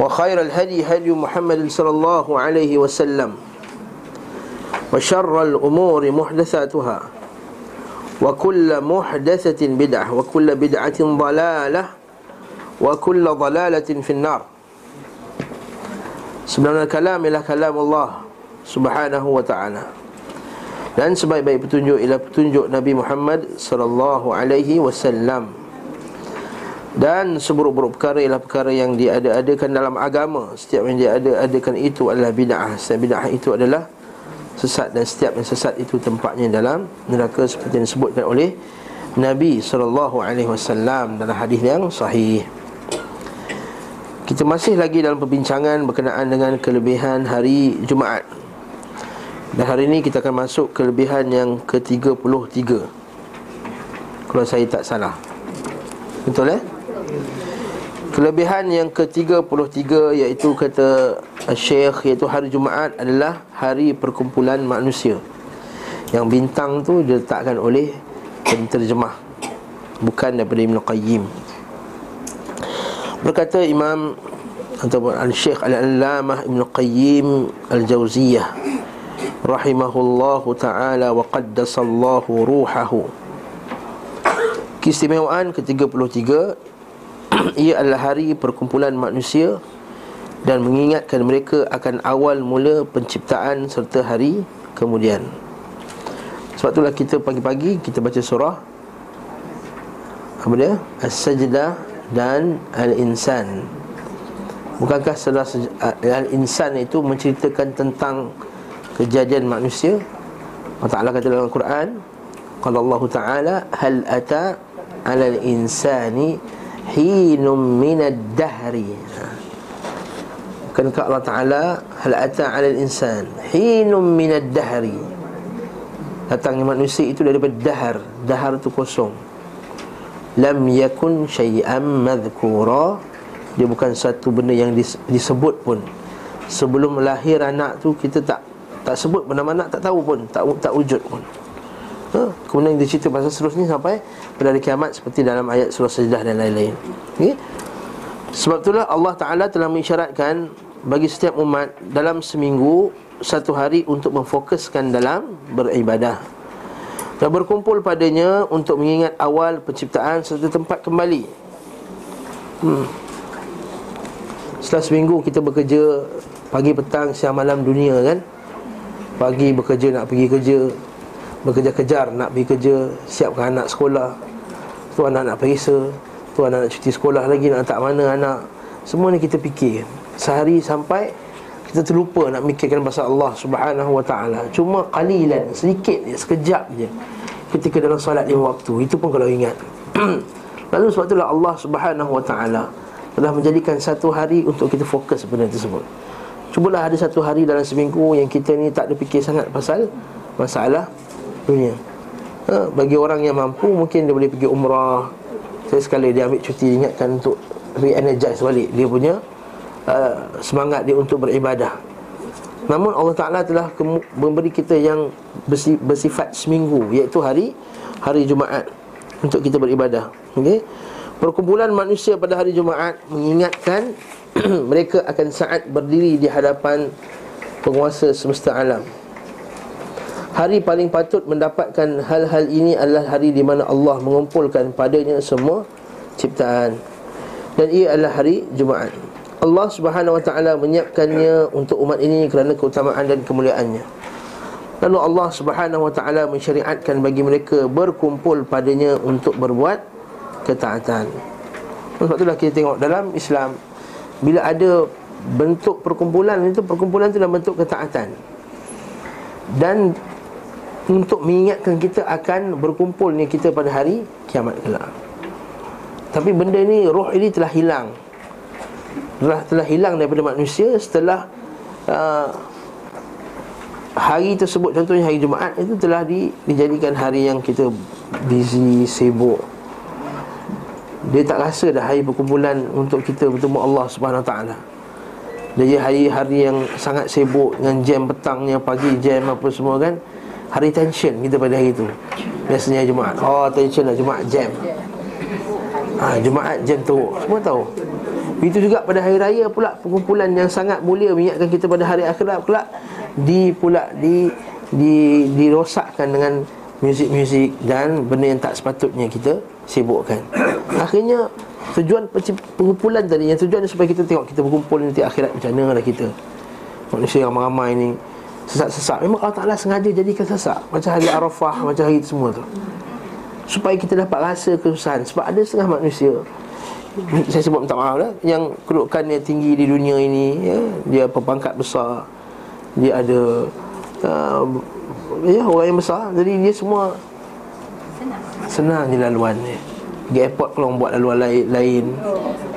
وخير الهدي هدي محمد صلى الله عليه وسلم وشر الأمور محدثاتها وكل محدثة بدعة وكل بدعة ضلالة وكل ضلالة في النار. سبحان الكلام إلى كلام الله سبحانه وتعالى لأن سبعي بي بتنجو إلى بتنجو نبي محمد صلى الله عليه وسلم dan seburuk-buruk perkara ialah perkara yang diada-adakan dalam agama. Setiap yang diada-adakan itu adalah bid'ah. Setiap bid'ah itu adalah sesat Dan setiap yang sesat itu tempatnya dalam neraka Seperti yang disebutkan oleh Nabi SAW dalam hadis yang sahih. Kita masih lagi dalam perbincangan berkenaan dengan kelebihan hari Jumaat. Dan hari ini kita akan masuk kelebihan yang ke-33 Kalau saya tak salah. Betul eh? Kelebihan yang ke-33 iaitu kata Syekh iaitu hari Jumaat adalah hari perkumpulan manusia. Yang bintang tu diletakkan oleh penterjemah bukan daripada Ibn Qayyim. Berkata Imam ataupun Al-Syekh Al-Allamah Ibn Qayyim Al-Jauziyah rahimahullahu taala wa qaddasallahu ruhahu. Keistimewaan ke-33 ia adalah hari perkumpulan manusia dan mengingatkan mereka akan awal mula penciptaan serta hari kemudian. Sebab itulah kita pagi-pagi kita baca surah apa dia? As-Sajdah dan Al-Insan. Bukankah surah Al-Insan itu menceritakan tentang kejadian manusia? Allah Ta'ala kata dalam Al-Quran Qala Allah Ta'ala Hal ata ala al-insani hinum minad dahri. Bukankah Allah Ta'ala Hal ata ala insan. Hinum minad dahri. Datangnya manusia itu daripada dahar. Dahar itu kosong. Lam yakun syai'am madhkura. Dia bukan satu benda yang disebut pun. Sebelum lahir anak tu Kita tak tak sebut benda-benda tak tahu pun. Tak tak wujud pun? Kemudian dia cerita pasal seterusnya sampai pada hari kiamat seperti dalam ayat surah sajdah dan lain-lain. Okay? Sebab itulah Allah Taala telah mengisyaratkan bagi setiap umat dalam seminggu satu hari untuk memfokuskan dalam beribadah dan berkumpul padanya untuk mengingat awal penciptaan serta tempat kembali. Hmm. Setelah seminggu kita bekerja pagi petang siang malam dunia kan. Pagi bekerja nak pergi kerja, bekerja-kejar nak pergi kerja, siapkan anak sekolah. Tu anak nak periksa, tu anak nak cuti sekolah lagi, nak letak mana anak. Semua ni kita fikir. Sehari sampai kita terlupa nak mikirkan pasal Allah Subhanahu Wa Taala. Cuma qalilan, sedikit je, sekejap je. Ketika dalam solat lima waktu, itu pun kalau ingat. Lalu sebab itulah Allah Subhanahu Wa Taala telah menjadikan satu hari untuk kita fokus benda tersebut. Cubalah ada satu hari dalam seminggu yang kita ni tak ada fikir sangat pasal masalah dunia. Ha, Bagi orang yang mampu Mungkin dia boleh pergi umrah. Saya sekali dia ambil cuti Ingatkan untuk Re-energize balik Dia punya uh, Semangat dia untuk beribadah. Namun Allah Ta'ala telah Memberi kita yang Bersifat seminggu Iaitu hari Hari Jumaat Untuk kita beribadah. Okay? Perkumpulan manusia pada hari Jumaat Mengingatkan Mereka akan saat berdiri di hadapan Penguasa semesta alam Hari paling patut mendapatkan hal-hal ini adalah hari di mana Allah mengumpulkan padanya semua ciptaan. Dan ia adalah hari Jumaat. Allah Subhanahu Wa Taala menyiapkannya untuk umat ini kerana keutamaan dan kemuliaannya. Lalu Allah Subhanahu Wa Taala mensyariatkan bagi mereka berkumpul padanya untuk berbuat ketaatan. Sebab itulah kita tengok dalam Islam bila ada bentuk perkumpulan itu perkumpulan itu dalam bentuk ketaatan. Dan untuk mengingatkan kita akan berkumpulnya kita pada hari kiamat kelak. Tapi benda ni roh ini telah hilang. Telah telah hilang daripada manusia setelah uh, hari tersebut contohnya hari Jumaat itu telah di, dijadikan hari yang kita busy sibuk dia tak rasa dah hari perkumpulan untuk kita bertemu Allah Subhanahu Wa Taala jadi hari-hari yang sangat sibuk dengan jam petangnya pagi jam apa semua kan hari tension kita pada hari itu biasanya Jumaat. Oh tension lah. Jumaat jam. Ha, Jumaat jam tu. Semua tahu. Itu juga pada hari raya pula. Perkumpulan yang sangat mulia mengingatkan kita pada hari akhirat pula. Di pula di di dirosakkan dengan muzik-muzik dan benda yang tak sepatutnya kita sibukkan. Akhirnya tujuan perkumpulan tadi yang tujuan supaya kita tengok kita berkumpul nanti akhirat macam mana lah kita. Manusia yang ramai-ramai ni sesak-sesak. Memang Allah Taala sengaja jadikan sesak. Macam hari Arafah, macam hari semua tu. Supaya kita dapat rasa kesusahan. Sebab ada setengah manusia saya sebut minta maaf lah Yang kedudukannya tinggi di dunia ini ya, Dia berpangkat besar. Dia ada uh, ya orang yang besar. Jadi dia semua senang je laluan dia. Pergi airport kalau buat laluan lain, lain.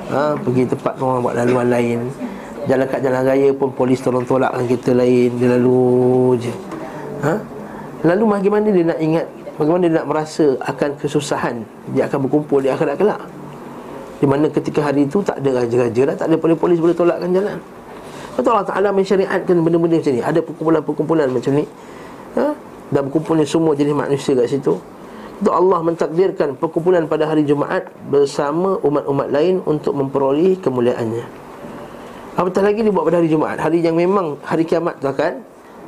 Ha, pergi tempat orang buat laluan lain jalan kat jalan raya pun polis tolong tolakkan kita lain. Dia lalu je. Ha? lalu bagaimana dia nak ingat bagaimana dia nak merasa akan kesusahan? Dia akan berkumpul di akhirat kelak. Di mana ketika hari itu tak ada raja-raja dah tak ada polis-polis boleh tolakkan jalan. Betul Allah Ta'ala mensyariatkan benda-benda macam ni. Ada perkumpulan-perkumpulan macam ni. Ha? Dan berkumpulnya semua jenis manusia kat situ. Itu Allah mentakdirkan perkumpulan pada hari Jumaat Bersama umat-umat lain untuk memperoleh kemuliaannya Apatah lagi dibuat pada hari Jumaat? Hari yang memang hari kiamat tu akan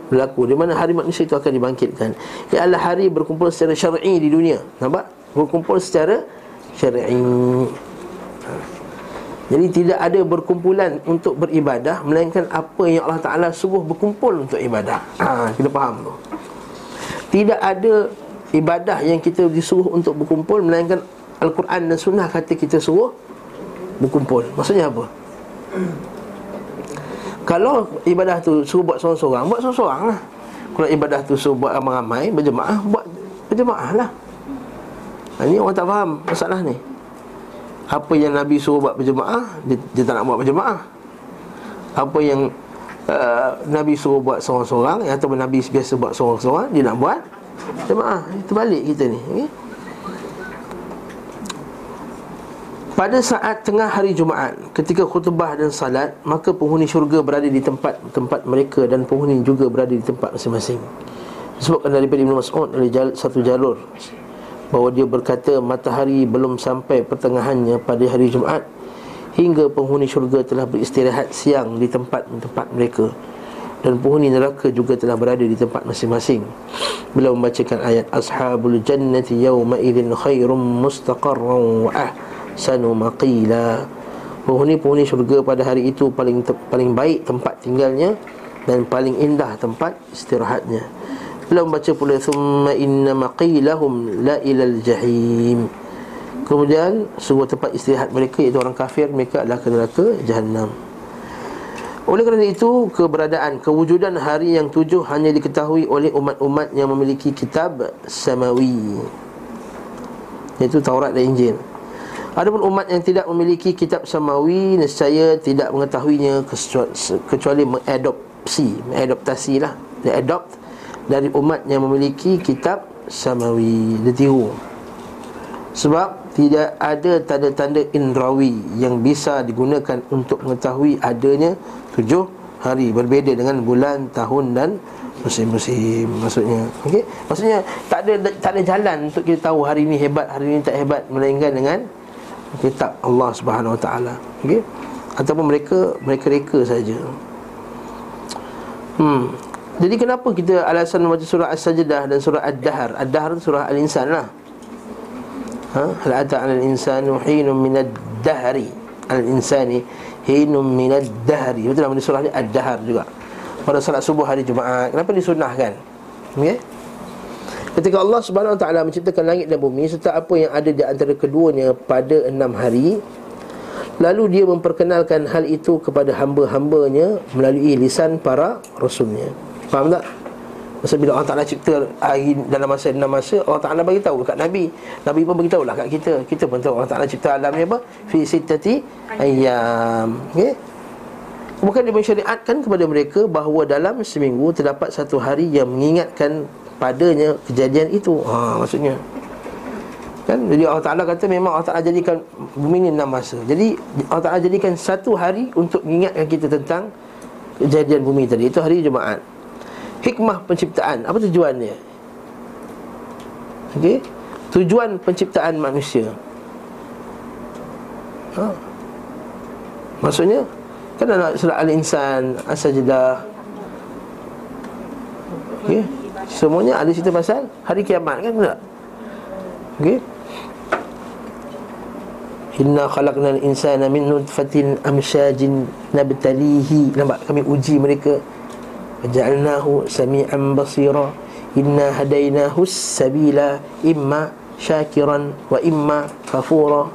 berlaku. Di mana hari manusia itu akan dibangkitkan. Ia adalah hari berkumpul secara syar'i di dunia. Nampak? Berkumpul secara syar'i. Jadi tidak ada berkumpulan untuk beribadah Melainkan apa yang Allah Ta'ala suruh berkumpul untuk ibadah. Ha, Kita faham tu. Tidak ada ibadah yang kita disuruh untuk berkumpul Melainkan Al-Quran dan Sunnah kata kita suruh berkumpul. Maksudnya apa? Kalau ibadah tu suruh buat seorang-seorang Buat seorang-seorang lah. Kalau ibadah tu suruh buat ramai-ramai Berjemaah Buat berjemaah lah. Ini orang tak faham masalah ni. Apa yang Nabi suruh buat berjemaah dia, dia tak nak buat berjemaah. Apa yang uh, Nabi suruh buat seorang-seorang Atau Nabi biasa buat seorang-seorang Dia nak buat jemaah Itu balik kita ni okay? Pada saat tengah hari Jumaat Ketika khutbah dan salat Maka penghuni syurga berada di tempat tempat mereka Dan penghuni juga berada di tempat masing-masing. Disebutkan daripada Ibn Mas'ud Dari satu jalur bahawa dia berkata matahari belum sampai pertengahannya pada hari Jumaat hingga penghuni syurga telah beristirahat siang di tempat-tempat mereka dan penghuni neraka juga telah berada di tempat masing-masing. Beliau membacakan ayat ashabul jannati yawma idzin khairum mustaqarran wa ahsanu maqila. Penghuni-penghuni syurga pada hari itu paling paling baik tempat tinggalnya dan paling indah tempat istirahatnya. Beliau membaca pula Thumma inna maqilahum la ilal jahim. Kemudian Sebuah tempat istirahat mereka Iaitu orang kafir Mereka adalah ke neraka Jahannam. Oleh kerana itu, keberadaan, kewujudan hari yang tujuh hanya diketahui oleh umat-umat yang memiliki kitab samawi Iaitu Taurat dan Injil Adapun umat yang tidak memiliki kitab samawi Nescaya tidak mengetahuinya kecuali mengadopsi Mengadoptasi lah Dia adopt dari umat yang memiliki kitab samawi. Dia tiru. Sebab tidak ada tanda-tanda indrawi yang bisa digunakan untuk mengetahui adanya tujuh hari berbeza dengan bulan tahun dan musim-musim. Maksudnya okey? Maksudnya tak ada tak ada jalan untuk kita tahu hari ini hebat hari ini tak hebat melainkan dengan kitab Allah Subhanahu Wa Taala okey ataupun mereka mereka reka saja hmm jadi kenapa kita alasan membaca surah As-Sajdah dan surah Ad-Dahr? Ad-Dahr surah Al-Insan lah. Ha? Hal ata 'ala al-insani hinun min ad-dahri. Al-insani hinun min ad-dahri. Betul nama surah ni Ad-Dahr juga. Pada salat subuh hari Jumaat. Kenapa disunahkan? Okey. Ketika Allah Subhanahu Wa Taala menciptakan langit dan bumi serta apa yang ada di antara keduanya pada enam hari, lalu dia memperkenalkan hal itu kepada hamba-hambanya melalui lisan para rasulnya. Faham tak? Masa bila Allah Ta'ala cipta hari dalam masa enam masa Allah Ta'ala bagi tahu dekat Nabi Nabi pun beritahu lah kat kita Kita pun tahu Allah Ta'ala cipta alam ni apa? Fi sitati ayam okay? Bukan dia mensyariatkan kepada mereka bahawa dalam seminggu terdapat satu hari yang mengingatkan padanya kejadian itu. Ha maksudnya. Kan? Jadi Allah Taala kata memang Allah Taala jadikan bumi ini enam masa. Jadi Allah Taala jadikan satu hari untuk mengingatkan kita tentang kejadian bumi tadi. Itu hari Jumaat. Hikmah penciptaan, apa tujuannya? Okey. Tujuan penciptaan manusia. Ha. Maksudnya Kan dalam surah Al-Insan As-Sajdah okay. Semuanya ada cerita pasal Hari kiamat kan tak? Okay Inna khalaqnal insana min nutfatin amsyajin nabtalihi. Nampak? Kami uji mereka. Ja'alnahu sami'an basira. Inna hadainahu sabila. Imma syakiran wa imma kafura.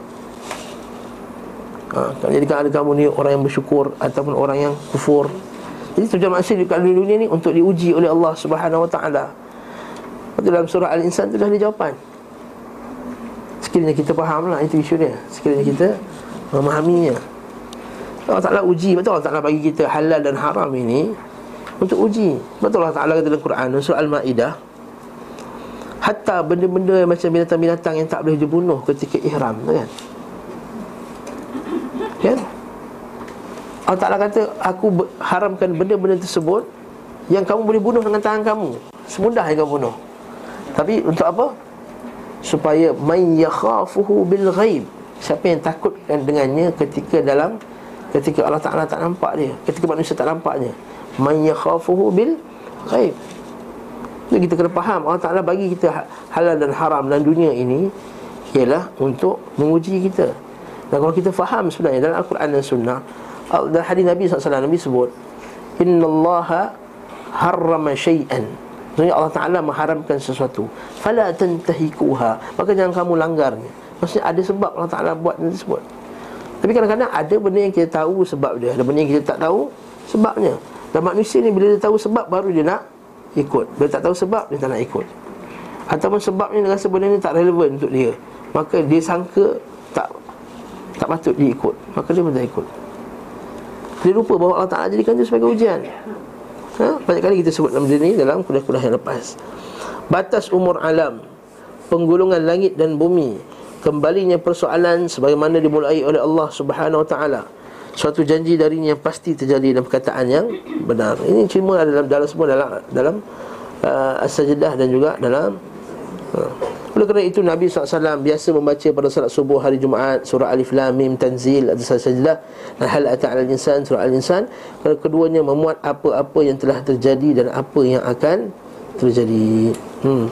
Ha, Jadikan ada kamu ni orang yang bersyukur Ataupun orang yang kufur Jadi tujuan manusia di dunia ni Untuk diuji oleh Allah subhanahu wa ta'ala. Dalam surah Al-Insan tu dah ada jawapan. Sekiranya kita faham lah itu isu dia. Sekiranya kita memahaminya. Allah Ta'ala uji. Betul Allah Ta'ala bagi kita halal dan haram ini Untuk uji. Betul Allah Ta'ala kata dalam Quran Surah Al-Ma'idah Hatta benda-benda macam binatang-binatang yang tak boleh dibunuh ketika ihram? Kan? Allah Ta'ala kata Aku haramkan benda-benda tersebut Yang kamu boleh bunuh dengan tangan kamu. Semudah yang kamu bunuh. Tapi untuk apa? Supaya Man yakhafuhu bil ghaib. Siapa yang takut dengannya ketika dalam Ketika Allah Ta'ala tak nampak dia Ketika manusia tak nampaknya Man yakhafuhu bil ghaib. Itu kita kena faham. Allah Ta'ala bagi kita ha-, halal dan haram dalam dunia ini Ialah untuk menguji kita. Dan kalau kita faham sebenarnya dalam Al-Quran dan Sunnah Dalam hadis Nabi SAW Nabi sebut Inna Allah harrama syai'an. Maksudnya Allah Ta'ala mengharamkan sesuatu. Fala tantahikuha. Maka jangan kamu langgarnya. Maksudnya ada sebab Allah Ta'ala buat dan sebut Tapi kadang-kadang ada benda yang kita tahu sebab dia. Ada benda yang kita tak tahu sebabnya. Dan manusia ni bila dia tahu sebab baru dia nak ikut. Bila tak tahu sebab dia tak nak ikut. Ataupun sebabnya dia rasa benda ni tak relevan untuk dia. Maka dia sangka tak tak patut dia ikut Maka dia pun tak ikut Dia lupa bahawa Allah Ta'ala jadikan itu sebagai ujian. Ha? Banyak kali kita sebut dalam ini Dalam kuliah-kuliah yang lepas. Batas umur alam Penggulungan langit dan bumi Kembalinya persoalan Sebagaimana dimulai oleh Allah Subhanahu Wa Ta'ala. Suatu janji darinya yang pasti terjadi dalam perkataan yang benar. Ini cuma dalam, dalam semua dalam, dalam uh, As-Sajdah dan juga dalam oleh kerana itu Nabi SAW biasa membaca pada salat subuh hari Jumaat surah Alif Lam Mim Tanzil atau sajdah dan hal ata al insan surah al insan kerana keduanya memuat apa-apa yang telah terjadi dan apa yang akan terjadi. Hmm.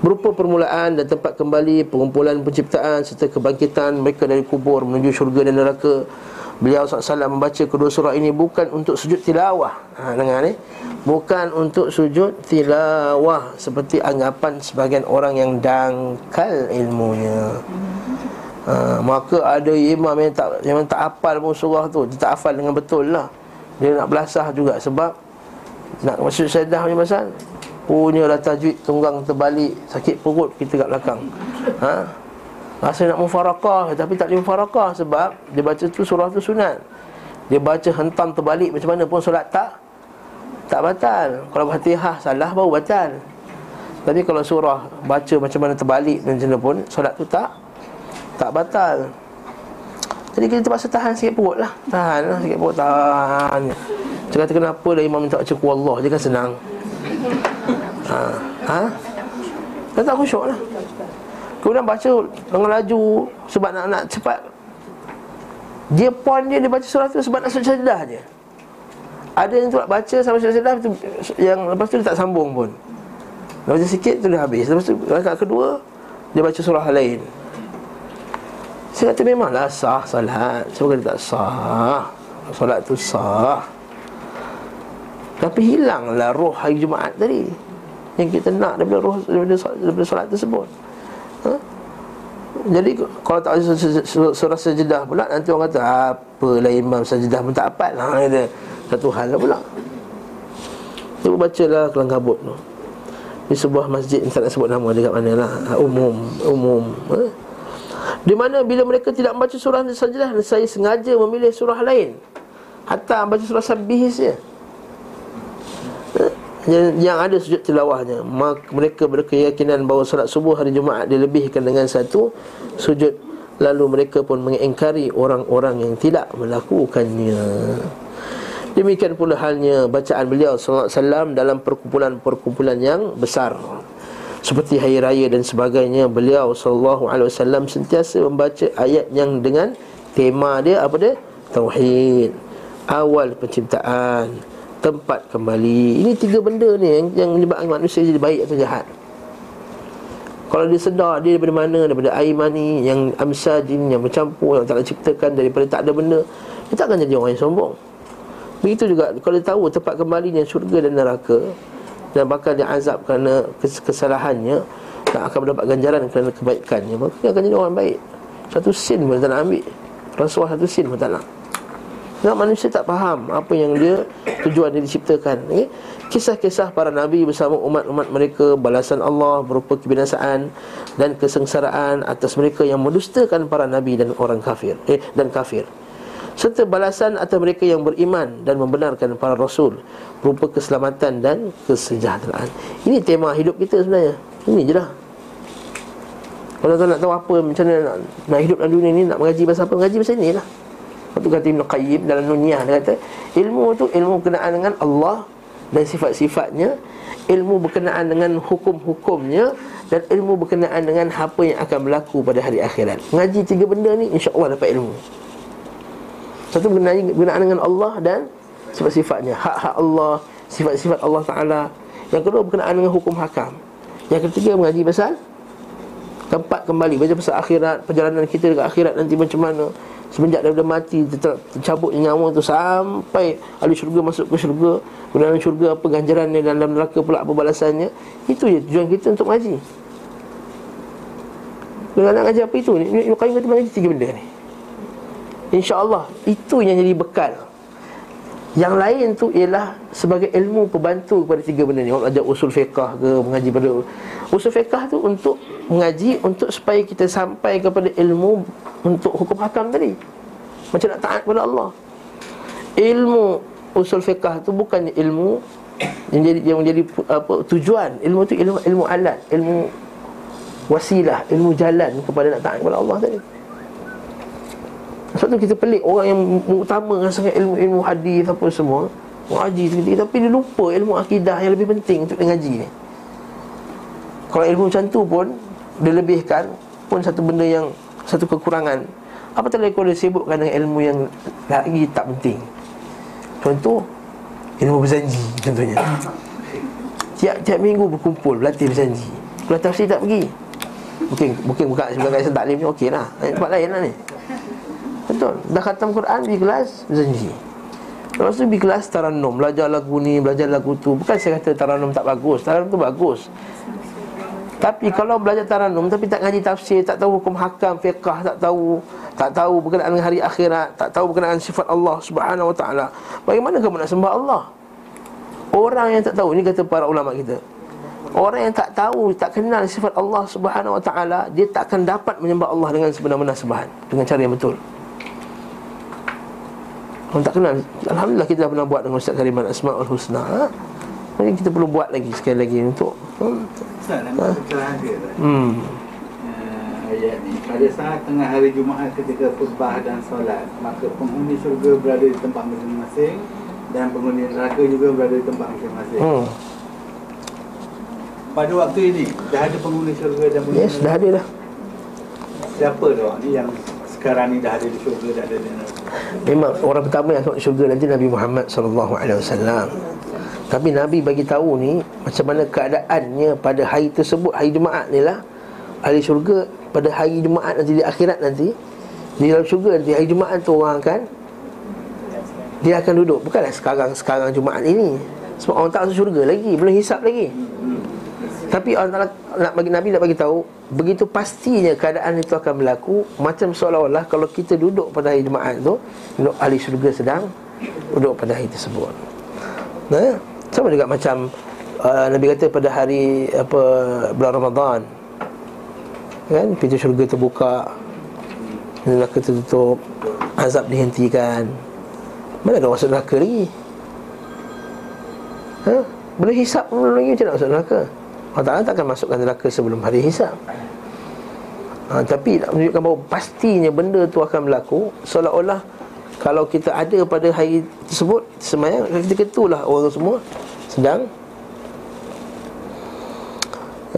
Berupa permulaan dan tempat kembali pengumpulan penciptaan serta kebangkitan mereka dari kubur menuju syurga dan neraka. Beliau SAW membaca kedua surah ini bukan untuk sujud tilawah. Ha, Dengar ni. Bukan untuk sujud tilawah Seperti anggapan sebagian orang yang dangkal ilmunya. Ha, Maka ada imam yang tak, yang tak hafal pun surah tu Dia tak hafal dengan betul lah. Dia nak belasah juga sebab Nak masuk sedah punya pasal? Punya lah tajwid tunggang terbalik Sakit perut kita kat belakang. Haa Rasa nak mufarakah Tapi tak boleh mufarakah Sebab dia baca tu surah tu sunat. Dia baca hentam terbalik Macam mana pun solat tak Tak batal. Kalau fatihah salah baru batal. Tapi kalau surah Baca macam mana terbalik Macam mana pun Solat tu tak Tak batal. Jadi kita terpaksa tahan sikit perut lah. Tahan lah sikit perut Tahan. Dia kata kenapa dah imam minta baca Allah? Dia kan senang. Ha? Ha? Dia tak khusyuk lah Kemudian baca dengan laju Sebab nak, nak cepat. Dia point dia Dia baca surah tu Sebab nak sedah je Ada yang tu nak baca Sampai sedah Yang lepas tu dia tak sambung pun. Dia baca sikit tu dah habis. Lepas tu rakaat kedua Dia baca surah lain. Saya kata memanglah sah salat. Sebab dia tak sah. Salat tu sah. Tapi hilanglah roh hari Jumaat tadi. Yang kita nak daripada roh daripada, daripada solat tersebut ha? Jadi kalau tak ada surah sajadah pula Nanti orang kata Apalah imam sajadah pun tak apat lah kata, Satu hal lah pula. Cuba baca lah kelang kabut tu. Di sebuah masjid Tak nak sebut nama dia kat mana lah. Umum Umum ha? Di mana bila mereka tidak membaca surah sajadah Saya sengaja memilih surah lain. Hatta baca surah Sabih saja yang, yang ada sujud tilawahnya. Mereka berkeyakinan bahawa salat subuh hari Jumaat Dilebihkan dengan satu sujud. Lalu mereka pun mengingkari orang-orang yang tidak melakukannya. Demikian pula halnya bacaan beliau SAW dalam perkumpulan-perkumpulan yang besar. Seperti Hari Raya dan sebagainya Beliau SAW sentiasa membaca ayat yang dengan tema dia apa dia? Tauhid. Awal penciptaan tempat kembali. Ini tiga benda ni yang, yang menyebabkan manusia jadi baik atau jahat. Kalau dia sedar dia daripada mana? Daripada air mani yang amsajin Yang bercampur yang tak ciptakan Daripada tak ada benda Dia tak akan jadi orang yang sombong. Begitu juga kalau dia tahu tempat kembali yang syurga dan neraka Dan bakal dia azab kerana kesalahannya Dan akan mendapat ganjaran kerana kebaikannya Maka dia akan jadi orang baik. Satu sin pun tak nak ambil. Rasuah satu sin pun tak nak Sebab manusia tak faham apa yang dia tujuan dia diciptakan okay? Kisah-kisah para Nabi bersama umat-umat mereka Balasan Allah berupa kebinasaan Dan kesengsaraan atas mereka yang mendustakan para Nabi dan orang kafir eh, Dan kafir. Serta balasan atas mereka yang beriman Dan membenarkan para Rasul Berupa keselamatan dan kesejahteraan. Ini tema hidup kita sebenarnya. Ini je lah kalau tuan nak tahu apa macam mana nak, nak hidup dalam dunia ni Nak mengaji pasal apa, mengaji pasal ni lah Lepas tu kata Ibn Qayyim dalam Nunyah Dia kata ilmu tu ilmu berkenaan dengan Allah Dan sifat-sifatnya Ilmu berkenaan dengan hukum-hukumnya Dan ilmu berkenaan dengan apa yang akan berlaku pada hari akhirat. Mengaji tiga benda ni insya Allah dapat ilmu. Satu berkenaan, berkenaan dengan Allah dan sifat-sifatnya. Hak-hak Allah, sifat-sifat Allah Ta'ala. Yang kedua berkenaan dengan hukum hakam. Yang ketiga mengaji pasal Tempat kembali Baca pasal akhirat Perjalanan kita dekat akhirat nanti macam mana Semenjak daripada mati Tercabut nyawa tu Sampai ahli syurga masuk ke syurga. Kemudian syurga apa ganjarannya dalam neraka pula apa balasannya? Itu je tujuan kita untuk mengaji Dengan nak ngaji apa itu? Ibn Qayyim kata mengaji tiga benda ni. InsyaAllah Itu yang jadi bekal Yang lain tu ialah Sebagai ilmu pembantu kepada tiga benda ni. Orang ajar usul fiqah ke Mengaji pada Usul fiqah tu untuk Mengaji untuk supaya kita sampai kepada ilmu untuk hukum hakam tadi. Macam nak taat kepada Allah. Ilmu usul fiqah tu bukan ilmu yang jadi yang menjadi apa tujuan. Ilmu tu ilmu ilmu alat ilmu wasilah ilmu jalan kepada nak taat kepada Allah tadi sebab tu kita pelik orang yang utama dengan sangat ilmu-ilmu hadis apa semua mengaji tinggi tapi dia lupa ilmu akidah yang lebih penting untuk mengaji ni. Kalau ilmu macam tu pun dilebihkan pun satu benda yang satu kekurangan. Apatah lagi kalau dia sibukkan dengan ilmu yang lagi tak penting? Contoh Ilmu berjanji contohnya. Tiap-tiap minggu berkumpul berlatih berjanji. Kalau tafsir tak pergi Mungkin mungkin buka sebagai kaisar taklim ni okey lah Tempat lain lah ni Betul Dah khatam Quran pergi kelas berjanji Lepas tu pergi kelas taranum Belajar lagu ni, belajar lagu tu Bukan saya kata taranum tak bagus Taranum tu bagus tapi kalau belajar taranum tapi tak ngaji tafsir, tak tahu hukum hakam, fiqah, tak tahu, tak tahu berkenaan hari akhirat, tak tahu berkenaan sifat Allah Subhanahu wa taala, bagaimana kamu nak sembah Allah? Orang yang tak tahu, ini kata para ulama kita. Orang yang tak tahu, tak kenal sifat Allah Subhanahu wa taala, dia tak akan dapat menyembah Allah dengan sebenar-benar sembahan, dengan cara yang betul. Orang tak kenal Alhamdulillah kita dah pernah buat dengan Ustaz Kariman Asma'ul Husna. Ha? Mungkin kita perlu buat lagi sekali lagi untuk hmm, Ustaz, nama kecerahan dia hmm. Uh, ayat ni. Pada saat tengah hari Jumaat ketika khutbah dan solat Maka penghuni syurga berada di tempat masing-masing Dan penghuni neraka juga berada di tempat masing-masing. Hmm. Pada waktu ini, dah ada penghuni syurga dan penghuni Yes, dah ada dah. Siapa dah ni yang sekarang ni dah ada di syurga dan ada di neraka. Memang orang pertama yang masuk syurga nanti Nabi Muhammad SAW tapi Nabi bagi tahu ni macam mana keadaannya pada hari tersebut hari Jumaat ni lah. Ahli syurga pada hari Jumaat nanti di akhirat nanti di dalam syurga nanti hari Jumaat tu orang akan dia akan duduk. Bukanlah sekarang sekarang Jumaat ini. Sebab orang tak masuk syurga lagi belum hisap lagi tapi orang tak nak bagi Nabi nak bagi tahu begitu pastinya keadaan itu akan berlaku macam seolah-olah kalau kita duduk pada hari Jumaat tu duduk ahli syurga sedang duduk pada hari tersebut. Nah, sama juga macam uh, Nabi kata pada hari apa bulan Ramadan. Kan pintu syurga terbuka neraka tertutup azab dihentikan. Mana nak masuk neraka lagi? Ha? Boleh hisap lagi macam nak masuk neraka Allah Ta'ala takkan masukkan neraka sebelum hari hisap ha, Tapi nak menunjukkan bahawa pastinya benda tu akan berlaku Seolah-olah kalau kita ada pada hari tersebut Semayang ketika itulah orang semua sedang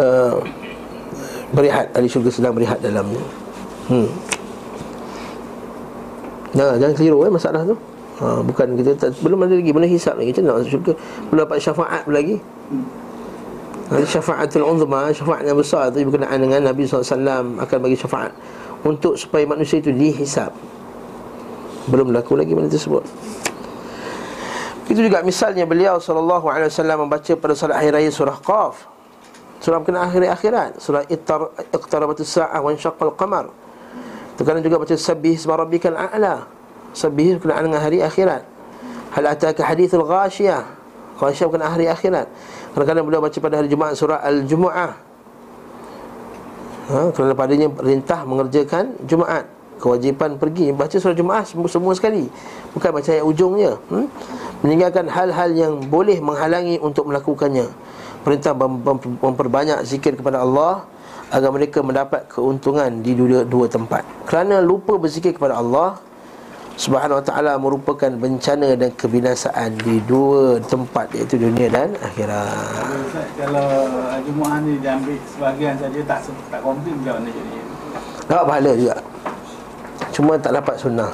uh, Berehat Ahli syurga sedang berehat dalamnya. Hmm. Jangan, jangan keliru eh, masalah tu. Ha, Bukan kita tak, Belum ada lagi Belum hisap lagi. Macam masuk syurga? Belum dapat syafaat lagi Nanti syafaatul uzma Syafaat yang besar tu Berkenaan dengan Nabi SAW Akan bagi syafaat Untuk supaya manusia itu dihisap Belum berlaku lagi benda tersebut Itu juga misalnya beliau wasallam membaca pada salat akhir raya surah Qaf. Surah kena akhir akhirat, surah iqtarabatus saah wa insyaqqal qamar. Terkadang juga baca sabbih isma rabbikal a'la. Sabbih kena dengan hari akhirat. Hal ataka hadithul ghashiyah. Ghashiyah kena hari akhirat. Kadang-kadang beliau baca pada hari Jumaat surah Al-Jumu'ah. Ha, kerana padanya perintah mengerjakan Jumaat kewajipan pergi baca surah Jumaat semua, semua sekali bukan baca ayat ujungnya hmm? meninggalkan hal-hal yang boleh menghalangi untuk melakukannya perintah memperbanyak zikir kepada Allah agar mereka mendapat keuntungan di dua, dua tempat kerana lupa berzikir kepada Allah Subhanahu wa ta'ala merupakan bencana dan kebinasaan di dua tempat iaitu dunia dan akhirat. Kalau Jumaat ni diambil sebahagian saja tak tak komplit macam mana jadi? Dapat pahala juga. Cuma tak dapat sunnah.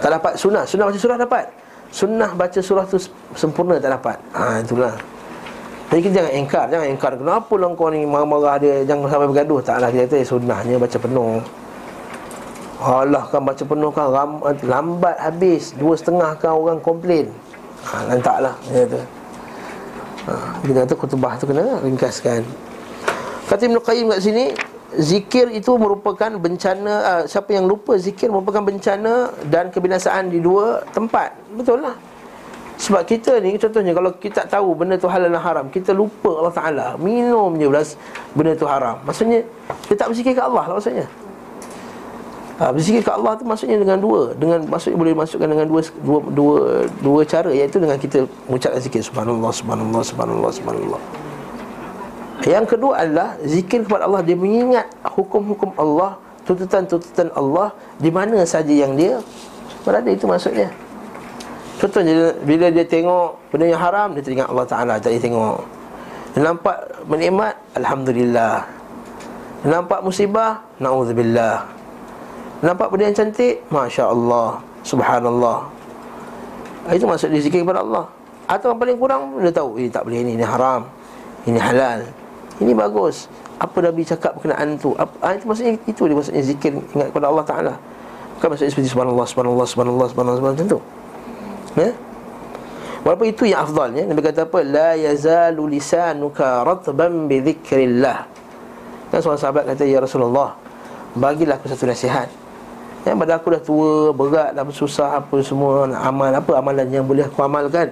Tak dapat sunnah. Sunnah baca surah dapat. Sunnah baca surah tu sempurna tak dapat. Ha itulah. Jadi kita jangan engkar Jangan engkar Kenapa lah kau ni marah-marah dia? Jangan sampai bergaduh. Taklah kita kata eh, sunnahnya baca penuh Allah kan baca penuh kan ram, Lambat habis. Dua setengah kan orang komplain. Ha lantaklah Dia kata. Ha, Kita kata kutubah tu kena ringkaskan. Kata Ibn Qayyim kat sini zikir itu merupakan bencana uh, siapa yang lupa zikir merupakan bencana dan kebinasaan di dua tempat. Betul lah. Sebab kita ni contohnya kalau kita tak tahu benda tu halal dan haram kita lupa Allah Taala. Minum je belas benda tu haram. Maksudnya kita tak berzikir ke Allah lah maksudnya ha, berzikir ke Allah tu maksudnya dengan dua. Dengan maksudnya boleh masukkan dengan dua dua dua, dua cara iaitu dengan kita mengucapkan zikir. Subhanallah subhanallah subhanallah subhanallah. Yang kedua adalah zikir kepada Allah. Dia mengingat hukum-hukum Allah Tuntutan-tuntutan Allah Di mana saja yang dia berada. Itu maksudnya. Contohnya bila dia tengok benda yang haram Dia teringat Allah Ta'ala. Tak dia tengok. Dia nampak menikmat Alhamdulillah. Dia nampak musibah Na'udzubillah nampak benda yang cantik? Masya Allah Subhanallah Itu maksud dia zikir kepada Allah. Atau yang paling kurang Dia tahu Ini tak boleh ini Ini haram. Ini halal. Ini bagus. Apa Nabi cakap berkenaan tu? Apa, ah, Itu maksudnya Itu dia maksudnya zikir Ingat kepada Allah Ta'ala. Bukan maksudnya seperti Subhanallah Subhanallah Subhanallah Subhanallah Subhanallah Macam tu. Ya? Walaupun itu yang afdalnya Nabi kata apa? La yazalu lisanuka ratban bidhikrillah Dan seorang sahabat kata Ya Rasulullah Bagilah aku satu nasihat Yang pada aku dah tua Berat Apa susah Apa semua Amal Apa amalan yang boleh aku amalkan.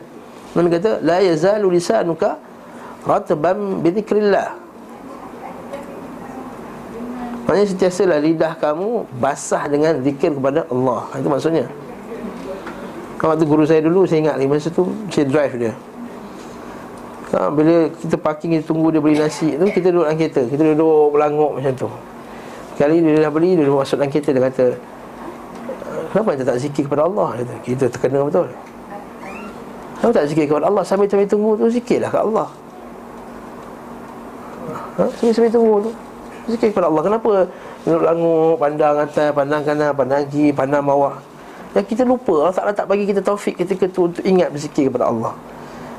Nabi kata La yazalu lisanuka ratban bidzikrillah. Maksudnya sentiasalah lidah kamu basah dengan zikir kepada Allah. Itu maksudnya. Kalau waktu guru saya dulu saya ingat lagi Masa tu saya drive dia. Ha, Bila kita parking kita tunggu dia beli nasi tu Kita duduk dalam kereta. Kita duduk melanguk macam tu. Kali dia dah beli dia dah masuk dalam kereta Dia kata Kenapa kita tak zikir kepada Allah? Kita, kita terkena betul? Kenapa tak zikir kepada Allah? Sambil sambil tunggu tu zikirlah kepada Allah. Ha? Sambil-sambil tunggu tu. Zikir kepada Allah. Kenapa Duduk languk Pandang atas Pandang kanan Pandang kiri Pandang bawah? Yang kita lupa Allah Ta'ala tak bagi kita taufik Ketika tu Untuk ingat berzikir kepada Allah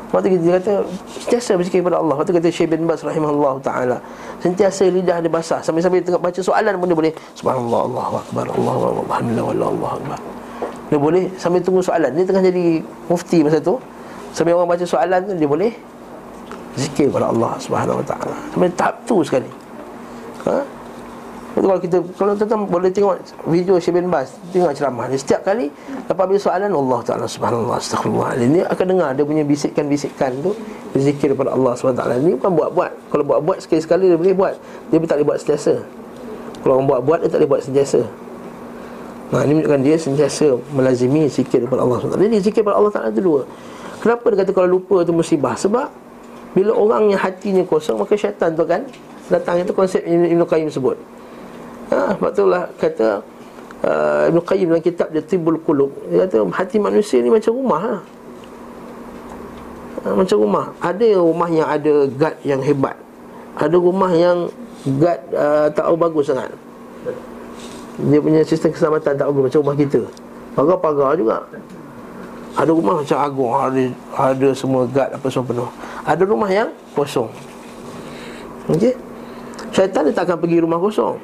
Waktu kita kata Sentiasa berzikir kepada Allah Waktu kata Syekh bin Bas Rahimahullah Ta'ala Sentiasa lidah dia basah Sambil-sambil tengah baca soalan pun dia boleh Subhanallah Allah Akbar Allah Alhamdulillah Allah Allah Akbar Dia boleh Sambil tunggu soalan Dia tengah jadi mufti masa tu Sambil orang baca soalan tu Dia boleh zikir kepada Allah Subhanahu Wa Taala. Sampai tahap tu sekali. Ha? Kalau kita kalau tuan boleh tengok video Syekh bin Bas, tengok ceramah dia setiap kali lepas habis soalan Allah Taala Subhanallah astagfirullah. Ini akan dengar dia punya bisikan-bisikan tu berzikir kepada Allah Taala. Ini bukan buat-buat. Kalau buat-buat sekali-sekali dia boleh buat. Dia tak boleh buat sentiasa. Kalau orang buat-buat dia tak boleh buat sentiasa. Nah, ini menunjukkan dia sentiasa melazimi zikir kepada Allah SWT Jadi zikir kepada Allah Taala itu dua Kenapa dia kata kalau lupa itu musibah? Sebab bila orang yang hatinya kosong Maka syaitan tu kan datang Itu konsep Ibn Qayyim sebut ha, Sebab itulah kata uh, Ibn Qayyim dalam kitab dia Tibul Qulub. Dia kata hati manusia ni macam rumah ha? Ha, Macam rumah. Ada rumah yang ada guard yang hebat. Ada rumah yang guard uh, tak bagus sangat. Dia punya sistem keselamatan tak bagus macam rumah kita. Pagar-pagar juga. Ada rumah macam agung Ada, ada semua guard apa semua penuh. Ada rumah yang kosong. Okey? Syaitan dia tak akan pergi rumah kosong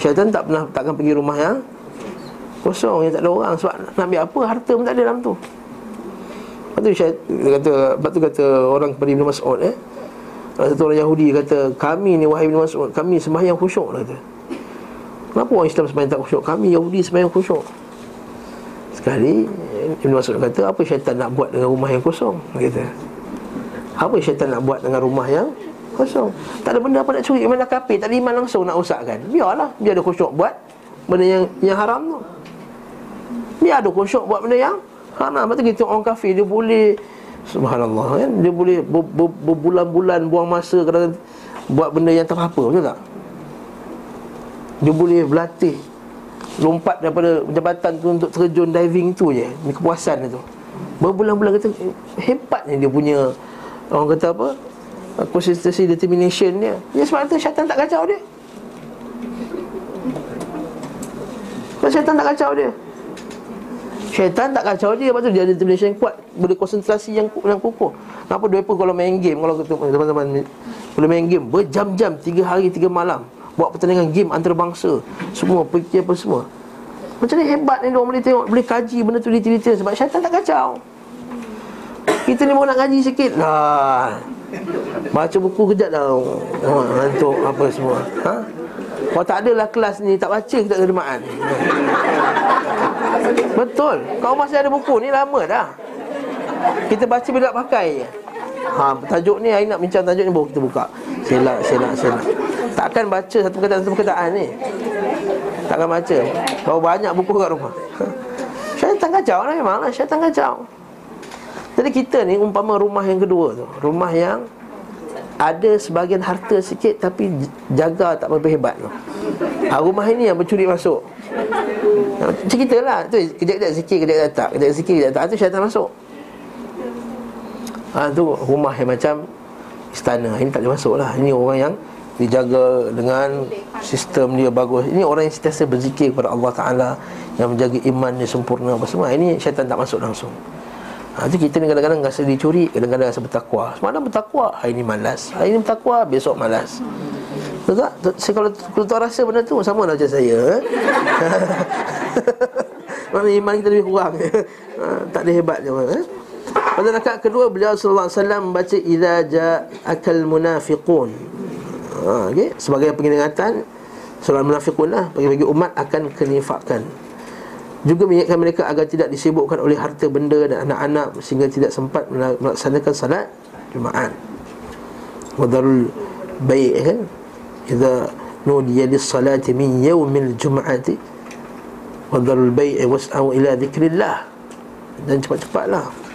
Syaitan tak pernah tak akan pergi rumah yang Kosong yang tak ada orang. Sebab nak ambil apa harta pun tak ada dalam tu. Lepas tu syaitan, kata Lepas tu kata orang kepada Ibn Mas'ud eh? Satu orang Yahudi kata Kami ni wahai Ibn Mas'ud Kami sembahyang khusyuk kata. Kenapa orang Islam sembahyang tak khusyuk? Kami Yahudi sembahyang khusyuk. Sekali Ibn Masud kata Apa syaitan nak buat dengan rumah yang kosong? Kata Apa syaitan nak buat dengan rumah yang kosong? Tak ada benda apa nak curi. Mana kapir? Tak ada iman langsung nak usahkan Biarlah. Biar ada khusyuk buat Benda yang yang haram tu. Biar ada khusyuk buat benda yang haram. Lepas tu kita orang kafir Dia boleh Subhanallah kan? Dia boleh berbulan-bulan buang masa kadang Buat benda yang tak apa Betul tak? Dia boleh berlatih Lompat daripada jabatan tu untuk terjun diving tu je. Ini kepuasan tu. Berbulan-bulan kata Hebatnya dia punya Orang kata apa Consistency determination dia. Ya sebab tu syaitan tak kacau dia. Sebab syaitan tak kacau dia. Syaitan tak kacau dia Lepas tu dia ada determination yang kuat. Boleh konsentrasi yang, yang kukuh. Kenapa mereka kalau main game Kalau teman-teman Kalau main game Berjam-jam Tiga hari, tiga malam Buat pertandingan game antarabangsa Semua pergi apa semua. Macam ni hebat ni Diorang boleh tengok Boleh kaji benda tu detail-detail. Sebab syaitan tak kacau. Kita ni mau nak kaji sikit. Lah Baca buku kejap dah Ngantuk apa semua ha? Kalau tak adalah kelas ni Tak baca kita terjemahan Betul Kau masih ada buku ni lama dah Kita baca bila nak pakai je Ha, tajuk ni hari nak bincang tajuk ni baru kita buka. Selak, selak, selak. Takkan baca satu perkataan satu perkataan ni. Takkan baca. Kau banyak buku kat rumah. Syaitan kacau lah memang lah. Syaitan kacau. Jadi kita ni umpama rumah yang kedua tu. Rumah yang ada sebagian harta sikit tapi jaga tak berapa hebat tu. Ha, rumah ini yang bercuri masuk. Macam kita lah. Tu, kejap-kejap sikit, kejap-kejap tak. Kejap-kejap sikit, kejap tak. Itu syaitan masuk. Ha, tu rumah yang macam istana. Ini tak boleh masuk lah. Ini orang yang dijaga dengan sistem dia bagus ini orang yang sentiasa berzikir kepada Allah Ta'ala yang menjaga iman dia sempurna apa semua ini syaitan tak masuk langsung ha, jadi kita ni kadang-kadang rasa dicuri kadang-kadang rasa bertakwa semalam bertakwa hari ni malas hari ni bertakwa besok malas Betul tak? Saya kalau, kalau tuan rasa benda tu sama lah macam saya eh? Mana iman kita lebih kurang ha, Tak ada hebat eh? Pada rakaat kedua beliau wasallam membaca idza ja'akal munafiqun ha, okay? Sebagai pengingatan Surah Munafiqun lah Bagi-bagi umat akan kenifakan Juga mengingatkan mereka agar tidak disibukkan oleh harta benda dan anak-anak Sehingga tidak sempat melaksanakan salat Jumaat Wadarul baik kan Iza nudiya salati min yawmil jum'ati Wadarul baik was'au ila zikrillah Dan cepat-cepatlah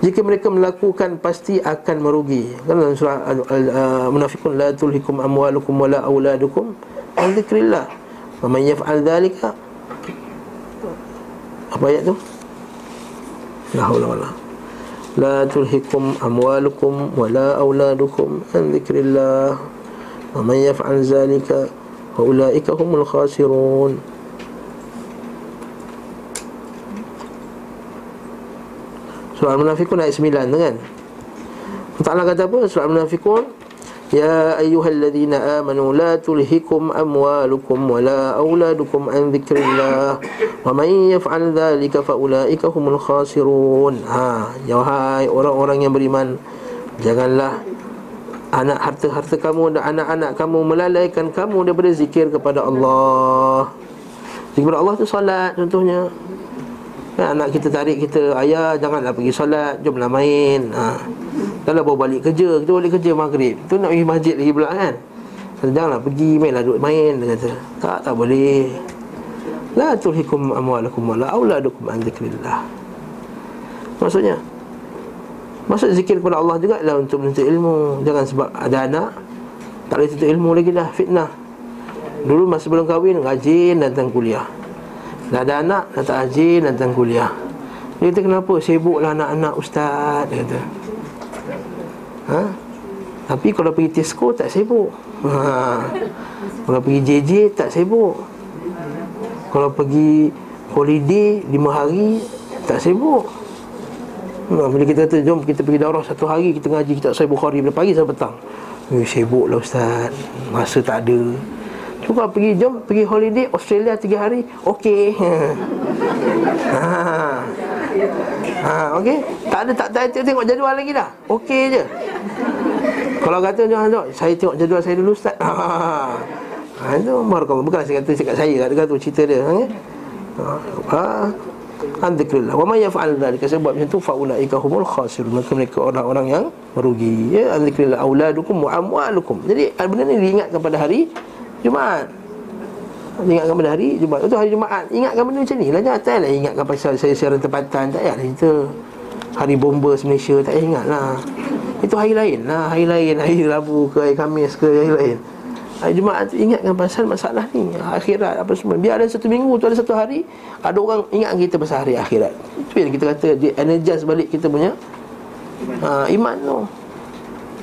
jika mereka melakukan pasti akan merugi. Kan dalam surah Al-Munafiqun la tulhikum amwalukum wala auladukum an dzikrillah. Wa man yaf'al Apa ayat tu? La haula wala. La tulhikum amwalukum wala auladukum an dzikrillah. Wa man yaf'al dhalika fa ulaika humul khasirun. Surah Al-Munafikun ayat 9 tu kan Allah kata apa? Surah Al-Munafikun Amanu la tulhikum amwalukum wa la awladukum an dhikrillah wa man yaf'al dhalika fa ulaika humul khasirun. Ha, ya wahai orang-orang yang beriman, janganlah anak harta-harta kamu dan anak-anak kamu melalaikan kamu daripada zikir kepada Allah. Zikir kepada Allah tu solat contohnya. Kan anak kita tarik kita Ayah janganlah pergi solat Jomlah main ha. Kalau bawa balik kerja Kita balik kerja maghrib. Tu nak pergi masjid lagi pula kan? Janganlah pergi Mainlah duduk main Dia kata Tak tak boleh. La tulhikum amwalakum Wala awladukum an zikrillah. Maksudnya? Maksud zikir kepada Allah juga adalah untuk menuntut ilmu. Jangan sebab ada anak Tak boleh tuntut ilmu lagi dah Fitnah. Dulu masa sebelum kahwin Rajin datang kuliah. Dah ada anak Dah tak rajin datang kuliah. Dia kata kenapa? Sibuklah anak-anak ustaz Dia kata Ha? Tapi kalau pergi Tesco tak sibuk ha. Kalau pergi JJ tak sibuk Kalau pergi holiday lima hari tak sibuk ha. Bila kita kata jom kita pergi daurah satu hari Kita ngaji kita Sahih Bukhari dari pagi sampai petang eh, Sibuk lah Ustaz Masa tak ada Cuba pergi jom pergi holiday Australia tiga hari Okey ha. Ha, okey. Tak ada tak tak tengok jadual lagi dah. Okey je. Kalau kata tengok, saya tengok jadual saya dulu ustaz. Ha. Ha itu barakallah. Bukan saya kata cakap saya kata kata cerita dia. Ha. Ha. Andikrillah Wa man yaf'al dhalika Sebab macam tu Fa'ulaika humul khasirun Maka mereka orang-orang yang merugi Ya Andikrillah Auladukum wa amwalukum Jadi benda ni diingatkan pada hari Jumaat Ingatkan pada hari Jumaat. Itu hari Jumaat. Ingatkan benda macam ni. Lah Jangan tak lah ingatkan pasal saya siaran tempatan. Tak payah cerita. Hari bomba Malaysia Tak payah ingat lah. Itu hari lain lah. Hari lain Hari Rabu ke Hari Khamis ke Hari lain. Hari Jumaat tu ingatkan pasal masalah ni. Akhirat apa semua. Biar ada satu minggu tu ada satu hari Ada orang ingat kita pasal hari akhirat. Itu yang kita kata Dia energize balik kita punya ha, Iman tu.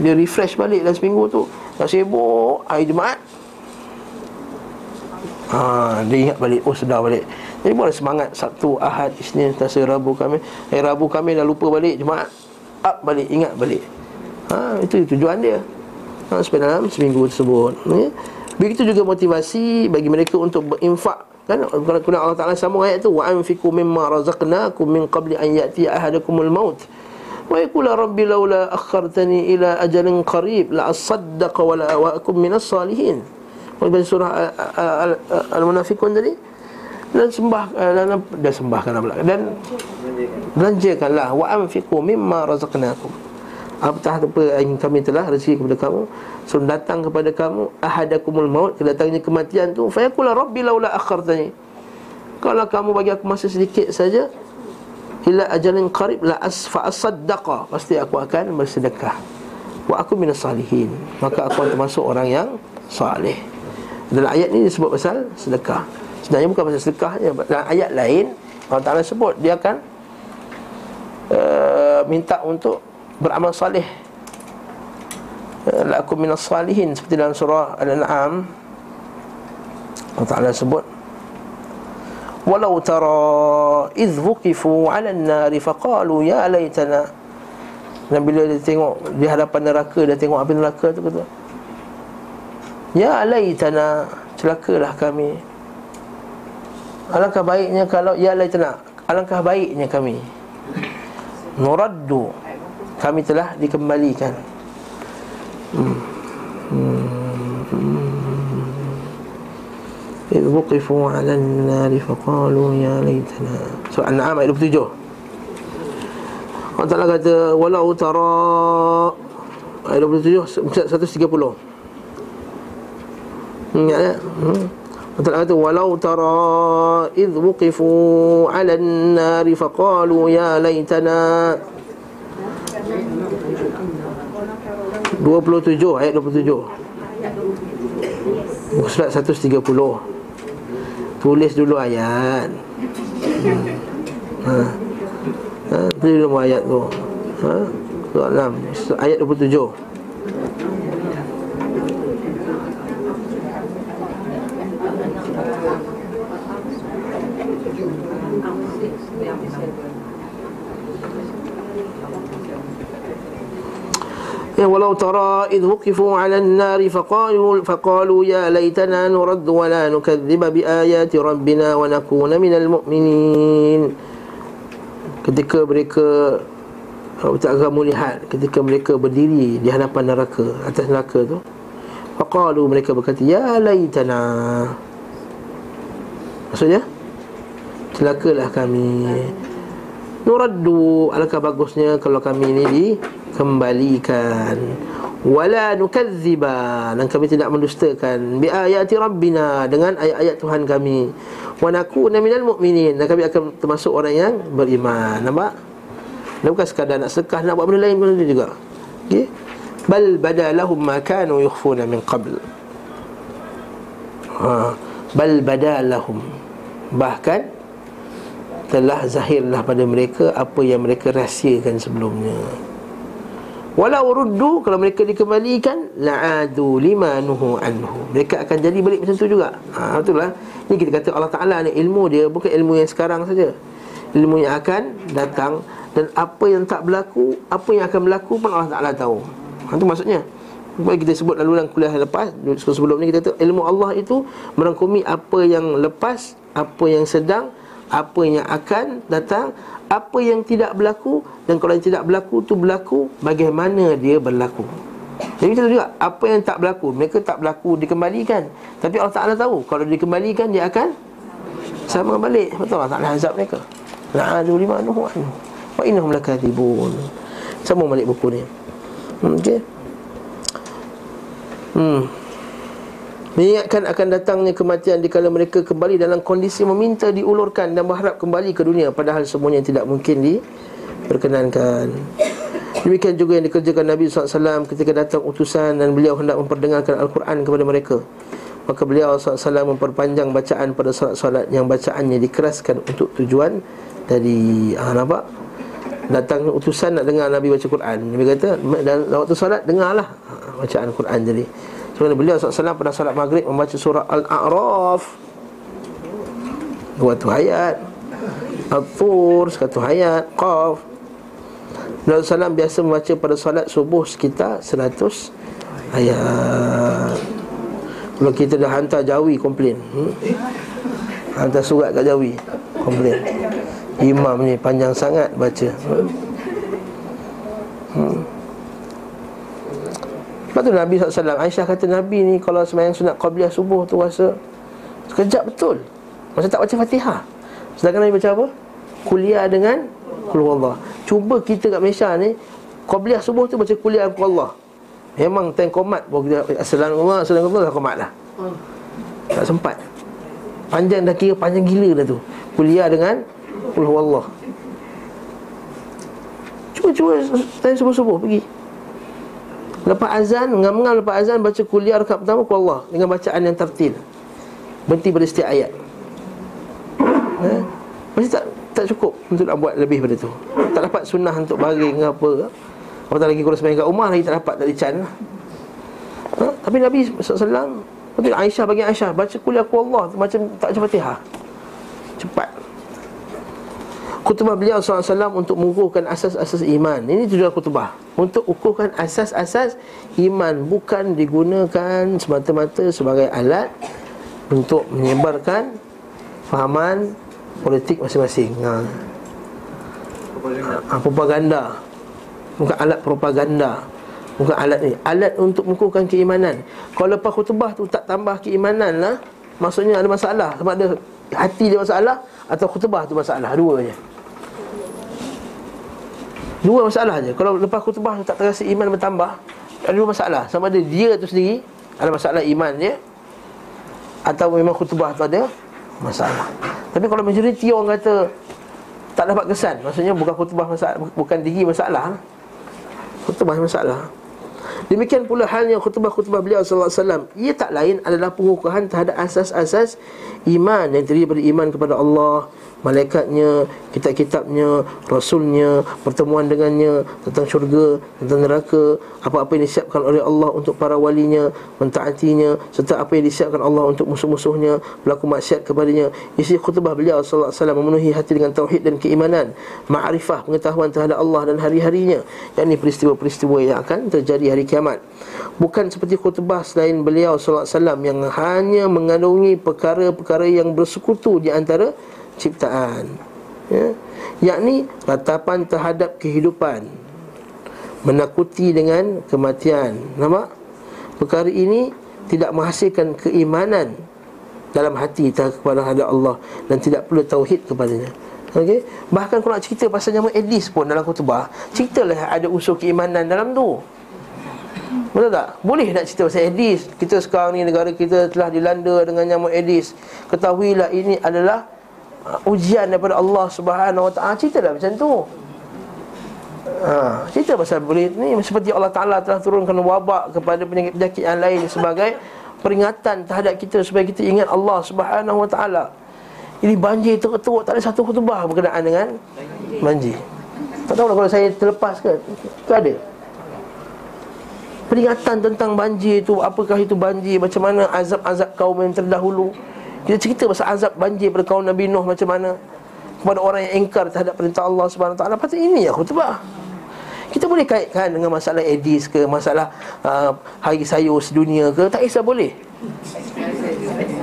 Dia refresh balik dalam seminggu tu. Dah sibuk Hari Jumaat Ha, dia ingat balik Oh sedar balik. Jadi boleh semangat Sabtu, Ahad, Isnin, Selasa, Rabu kami Eh Rabu kami dah lupa balik Jumaat Up balik Ingat balik. Ha, Itu tujuan dia. Ha, Supaya dalam seminggu tersebut ya. Begitu juga motivasi Bagi mereka untuk berinfak. Kan kalau Allah Ta'ala sambung ayat tu Wa anfiku mimma razaqnakum min qabli an ya'ti ahadakumul maut. Wa yakula rabbi lawla akhartani ila ajalin qarib La asaddaqa wa la wa akum minas salihin Baca surah Al-Munafikun tadi dan sembah dan dan sembahkan pula. Dan belanjakanlah. Wa anfiqu mimma razaqnakum. Apatah apa yang kami telah rezeki kepada kamu so datang kepada kamu ahadakumul maut kedatangnya kematian tu fa rabbi laula akhartani. Kalau kamu bagi aku masa sedikit saja ila ajalin qarib la asfa asaddaqa. Pasti aku akan bersedekah. Wa aku minas salihin. Maka aku termasuk orang yang saleh dalam ayat ni disebut pasal sedekah. Sebenarnya bukan pasal sedekah je Dalam ayat lain Allah Ta'ala sebut Dia akan uh, Minta untuk beramal salih. Uh, La'akum minas salihin Seperti dalam surah Al-An'am Allah Ta'ala sebut Walau tara idh wukifu ala nari faqalu ya laytana. Dan bila dia tengok di hadapan neraka Dia tengok api neraka tu kata Ya laitana celakalah kami. Alangkah baiknya kalau ya laitana alangkah baiknya kami. Nuraddu kami telah dikembalikan. Hmm. إذ وقفوا على النار فقالوا يا ليتنا سورة النعام ayat 27 Allah Ta'ala kata Walau tara Ayat 27 130 Ingat ya? Hmm. Allah kata walau tara id wuqifu 'ala an-nari faqalu ya laitana. 27 ayat 27 Surat 130 Tulis dulu ayat. Hmm. Ha. Ha, tulis dulu ayat tu. Ha? 6 Ayat 27 Wuqifu 'ala an-nar faqalu faqalu ya laitana nurad wa la nukadziba bi ayati rabbina wa nakuna minal mu'minin. Ketika mereka tak kamu lihat ketika mereka berdiri di hadapan neraka atas neraka tu faqalu mereka berkata ya laitana maksudnya celakalah kami. Nuraddu alangkah bagusnya kalau kami ini dikembalikan. Wala nukadziba dan kami tidak mendustakan. Bi ayati rabbina. Dengan ayat-ayat Tuhan kami. Wa nakuna minal mu'minin. Dan kami akan termasuk orang yang beriman. Nampak? Dan bukan sekadar nak sekah nak buat benda lain pun juga. Okey? Bal badalahum ma kanu yukhfuna min qabl. Ha. Bal badalahum. Bahkan telah zahirlah pada mereka apa yang mereka rahsiakan sebelumnya Walau ruddu kalau mereka dikembalikan la'adu lima nuhu anhu. Mereka akan jadi balik macam tu juga. Ha betul lah. Ini kita kata Allah Taala ni ilmu dia bukan ilmu yang sekarang saja. Ilmu yang akan datang dan apa yang tak berlaku, apa yang akan berlaku pun Allah Taala tahu. Ha tu maksudnya. Baik kita sebut lalu dalam kuliah lepas sebelum ni kita kata ilmu Allah itu merangkumi apa yang lepas, apa yang sedang, apa yang akan datang, apa yang tidak berlaku dan kalau yang tidak berlaku tu berlaku bagaimana dia berlaku. Jadi kita juga apa yang tak berlaku mereka tak berlaku dikembalikan. Tapi Allah Taala tahu kalau dikembalikan dia akan sama balik. Betul Allah Taala azab mereka. La'adu lima nuhu anhu. Wa innahum lakadzibun sama balik buku ni. Okey. Hmm Mengingatkan akan datangnya kematian di kala mereka kembali dalam kondisi meminta diulurkan dan berharap kembali ke dunia padahal semuanya tidak mungkin diperkenankan. Demikian juga yang dikerjakan Nabi SAW ketika datang utusan dan beliau hendak memperdengarkan Al-Quran kepada mereka. Maka beliau SAW memperpanjang bacaan pada salat-salat yang bacaannya dikeraskan untuk tujuan dari ah, nampak? Datang utusan nak dengar Nabi baca Quran. Nabi kata, dalam waktu salat dengarlah ah, bacaan Quran jadi. Sebab beliau SAW pada salat maghrib membaca surah Al-A'raf. Dua tu ayat. Al-Tur Sekatu ayat. Qaf. Nabi SAW biasa membaca pada salat subuh sekitar seratus ayat. Kalau kita dah hantar jawi komplain. Hmm? Hantar surat kat jawi komplain. Imam ni panjang sangat baca. Hmm? Hmm. Lepas tu Nabi SAW Aisyah kata Nabi ni Kalau semayang sunat Qabliyah subuh tu rasa Sekejap betul. Masa tak baca fatihah. Sedangkan Nabi baca apa? Kuliah dengan Kulu Allah. Cuba kita kat Malaysia ni Qabliyah subuh tu baca kuliah dengan Allah. Memang time komat kita Assalamualaikum Assalamualaikum Dah komat lah Tak sempat. Panjang dah kira panjang gila dah tu. Kuliah dengan Kulu Allah. Cuba-cuba Time subuh-subuh pergi Lepas azan, ngam-ngam lepas azan baca kuliah rakaat pertama ku Allah dengan bacaan yang tertil. Berhenti pada setiap ayat. Eh? Masih tak tak cukup untuk nak buat lebih pada tu. Tak dapat sunnah untuk baring apa ke. Apatah lagi kalau sembahyang kat rumah lagi tak dapat dari can. Ha? Tapi Nabi SAW Aisyah bagi Aisyah Baca kuliah ku Allah Macam tak baca fatihah Cepat Kutubah beliau SAW untuk mengukuhkan asas-asas iman. Ini tujuan kutubah Untuk ukurkan asas-asas iman. Bukan digunakan semata-mata sebagai alat Untuk menyebarkan fahaman politik masing-masing. Ha. ha, Propaganda. Bukan alat propaganda. Bukan alat ni. Alat untuk mengukuhkan keimanan. Kalau lepas khutbah tu tak tambah keimanan lah Maksudnya ada masalah. Sama ada hati dia masalah Atau khutbah tu masalah. Dua je Dua masalah je Kalau lepas khutbah tak terasa iman bertambah Ada dua masalah. Sama ada dia tu sendiri Ada masalah iman dia Atau memang khutbah tu ada Masalah. Tapi kalau majoriti orang kata Tak dapat kesan Maksudnya bukan khutbah masalah Bukan tinggi masalah Khutbah masalah. Demikian pula halnya khutbah-khutbah beliau wasallam. Ia tak lain adalah pengukuhan terhadap asas-asas iman yang terdiri daripada iman kepada Allah, malaikatnya, kitab-kitabnya, rasulnya, pertemuan dengannya, tentang syurga, tentang neraka, apa-apa yang disiapkan oleh Allah untuk para walinya, mentaatinya, serta apa yang disiapkan Allah untuk musuh-musuhnya, berlaku maksiat kepadanya. Isi khutbah beliau sallallahu alaihi wasallam memenuhi hati dengan tauhid dan keimanan, ma'rifah, pengetahuan terhadap Allah dan hari-harinya, yakni peristiwa-peristiwa yang akan terjadi hari kiamat. Bukan seperti khutbah selain beliau sallallahu alaihi wasallam yang hanya mengandungi perkara-perkara yang bersekutu di antara ciptaan. Ya. Yakni ratapan terhadap kehidupan. Menakuti dengan kematian. Nampak? Perkara ini tidak menghasilkan keimanan dalam hati kepada Allah dan tidak perlu tauhid kepadanya. Okey? Bahkan kalau nak cerita pasal nama Edis pun dalam khutbah ceritalah ada unsur keimanan dalam tu. Betul tak? Boleh nak cerita pasal Aedes Kita sekarang ni negara kita telah dilanda dengan nyamuk Aedes Ketahuilah ini adalah uh, ujian daripada Allah Subhanahu Wa Taala. Ceritalah macam tu. Ha, cerita pasal boleh ni seperti Allah Taala telah turunkan wabak kepada penyakit-penyakit yang lain sebagai peringatan terhadap kita supaya kita ingat Allah Subhanahu Wa Taala. Ini banjir teruk-teruk tak ada satu khutbah berkenaan dengan banjir. Tak tahu lah kalau saya terlepas ke? Tak ada peringatan tentang banjir itu apakah itu banjir macam mana azab-azab kaum yang terdahulu kita cerita pasal azab banjir pada kaum Nabi Nuh macam mana? Kepada orang yang ingkar terhadap perintah Allah Subhanahu taala. Patut ini ya khutbah. Kita boleh kaitkan dengan masalah edis ke masalah uh, hari sayur sedunia ke? Tak kisah boleh.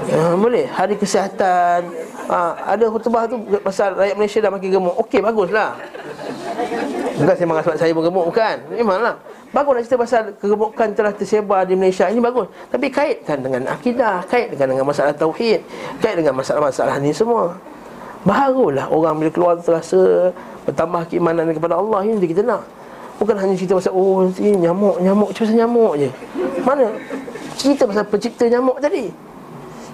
Uh, boleh. Hari kesihatan. Uh, ada khutbah tu pasal rakyat Malaysia dah makin gemuk. Okey baguslah. Bukan saya sebab saya pun gemuk. Bukan. Memanglah Bagus nak cerita pasal kegemukan telah tersebar di Malaysia. Ini bagus. Tapi kaitkan dengan akidah Kaitkan dengan masalah tauhid Kait dengan masalah-masalah ni semua. Barulah orang bila keluar terasa Bertambah keimanan kepada Allah. Ini kita nak. Bukan hanya cerita pasal Oh ini nyamuk, nyamuk. Pasal nyamuk je. Mana? Cerita pasal pencipta nyamuk tadi.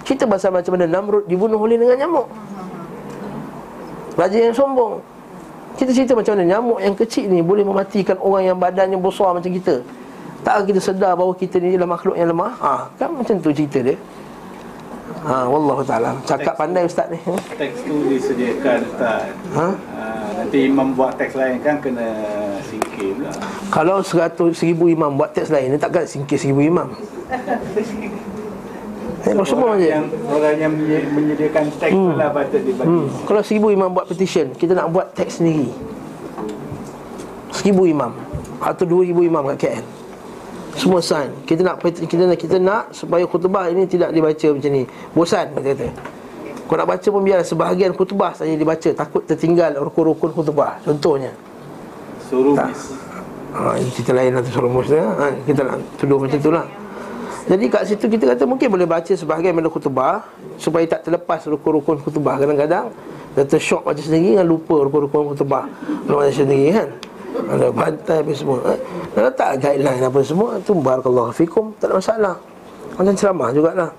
Cerita pasal macam mana Namrud dibunuh oleh dengan nyamuk. Raja yang sombong kita cerita macam mana nyamuk yang kecil ni boleh mematikan orang yang badannya besar macam kita. Tak kita sedar bahawa kita ni adalah makhluk yang lemah. Ha, kan macam tu cerita dia. Ha, wallahu taala. Cakap pandai ustaz ni. Ha? Teks tu disediakan ustaz. Ha? ha? nanti imam buat teks lain kan kena singkir pula. Kalau seratus seribu imam buat teks lain, takkan singkir seribu imam. Tengok semua je. Yang orang yang menyediakan teks hmm. lah patut dibagi. Hmm. Kalau seribu imam buat petition, kita nak buat teks sendiri. Seribu imam atau dua ribu imam kat KL. Semua sign. Kita nak kita nak kita nak supaya khutbah ini tidak dibaca macam ni. Bosan kata kata. Kau nak baca pun biar sebahagian khutbah saja dibaca, takut tertinggal rukun-rukun khutbah. Contohnya. Suruh Ha, ini cerita lain nanti suruh mus ha, Kita nak tuduh macam tu lah jadi kat situ kita kata mungkin boleh baca sebahagian benda khutbah supaya tak terlepas rukun-rukun khutbah. Kadang-kadang kita tersyok baca sendiri dan lupa rukun-rukun khutbah. Kalau baca sendiri kan? Ada bantai apa semua eh? dan letak guideline apa semua tu barakallahu fikum tak ada masalah. Macam ceramah jugalah.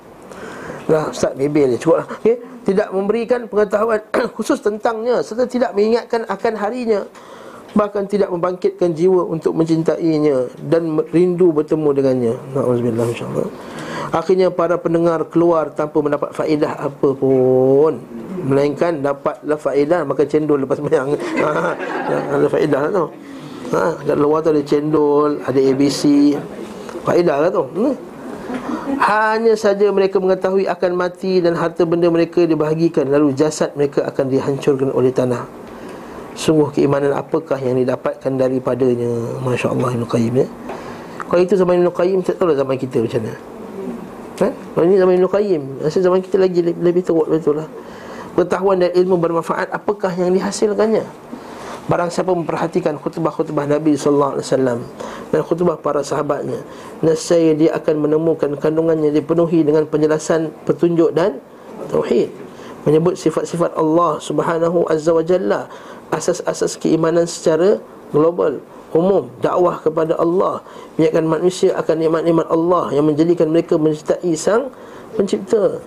Lah ustaz bebel je cukup lah. Okay? tidak memberikan pengetahuan khusus tentangnya serta tidak mengingatkan akan harinya bahkan tidak membangkitkan jiwa untuk mencintainya dan rindu bertemu dengannya. Nauzubillah insyaallah. Akhirnya para pendengar keluar tanpa mendapat faedah apa pun melainkan dapatlah faedah maka cendol lepas sembahyang. Ha, ada faedah lah tu. Ha, kat luar tu ada cendol, ada ABC. Faedah lah tu. Hmm. Hanya saja mereka mengetahui akan mati dan harta benda mereka dibahagikan lalu jasad mereka akan dihancurkan oleh tanah. Sungguh keimanan apakah yang didapatkan daripadanya? Masya Allah Ibn Qayyim ya? Kalau itu zaman Ibn Qayyim Tak tahu zaman kita macam mana. Ha? Kalau ini zaman Ibn Qayyim Rasa zaman kita lagi lebih, teruk betul lah. Pengetahuan dan ilmu bermanfaat Apakah yang dihasilkannya? Barang siapa memperhatikan khutbah-khutbah Nabi SAW Dan khutbah para sahabatnya Nasaya dia akan menemukan kandungannya Dipenuhi dengan penjelasan petunjuk dan Tauhid Menyebut sifat-sifat Allah Subhanahu Azza wa Jalla asas-asas keimanan secara global umum dakwah kepada Allah. Mengingatkan manusia akan nikmat-nikmat Allah yang menjadikan mereka mencintai sang pencipta.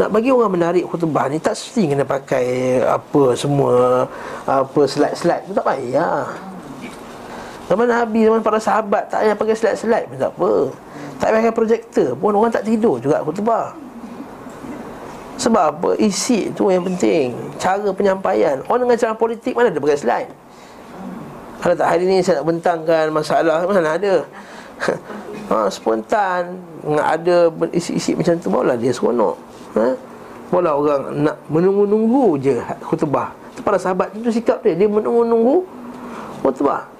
Nak bagi orang menarik khutbah ni tak mesti kena pakai apa semua apa slide-slide tak payah. Zaman Nabi, zaman para sahabat Tak payah pakai slide-slide pun tak apa. Tak payah pakai projektor pun orang tak tidur juga khutbah sebab apa? Isi tu yang penting. Cara penyampaian. Orang dengan cara politik mana ada pakai slide? Kalau tak hari ni saya nak bentangkan masalah. Mana ada? Ha, Spontan. Ada isi-isi macam tu Barulah dia seronok. Ha? Barulah orang nak menunggu-nunggu je khutbah. Para sahabat itu sikap dia. Dia menunggu-nunggu khutbah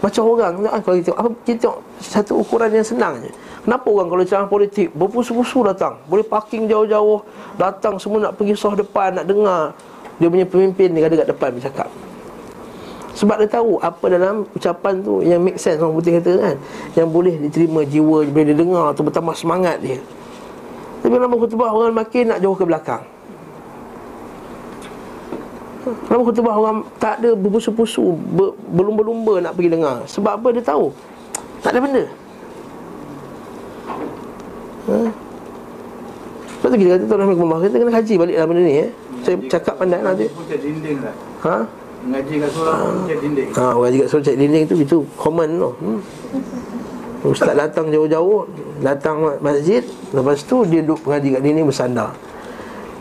Macam orang Kalau kita apa, kita tengok Satu ukuran yang senang je. Kenapa orang kalau ceramah politik Berpusu-pusu datang? Boleh parking jauh-jauh Datang semua nak pergi soh depan Nak dengar. Dia punya pemimpin ni ada kat depan bercakap Sebab dia tahu Apa dalam ucapan tu Yang make sense orang putih kata kan. Yang boleh diterima jiwa Boleh didengar tu Bertambah semangat dia. Tapi dalam khutbah Orang makin nak jauh ke belakang Dalam khutbah orang Tak ada berpusu-pusu Berlumba-lumba nak pergi dengar? Sebab apa? Dia tahu. Tak ada benda. Ha? Sebab tu kita kata Tuan Rahmatullah Kita kena kaji balik dalam benda ni eh. Saya cakap pandai nanti cek dinding lah. Ha? Ngaji kat seorang pun cek dinding. Ha, orang juga suruh cek dinding tu Itu common tu hmm. Ustaz datang jauh-jauh Datang masjid Lepas tu dia duduk mengaji kat dinding bersandar.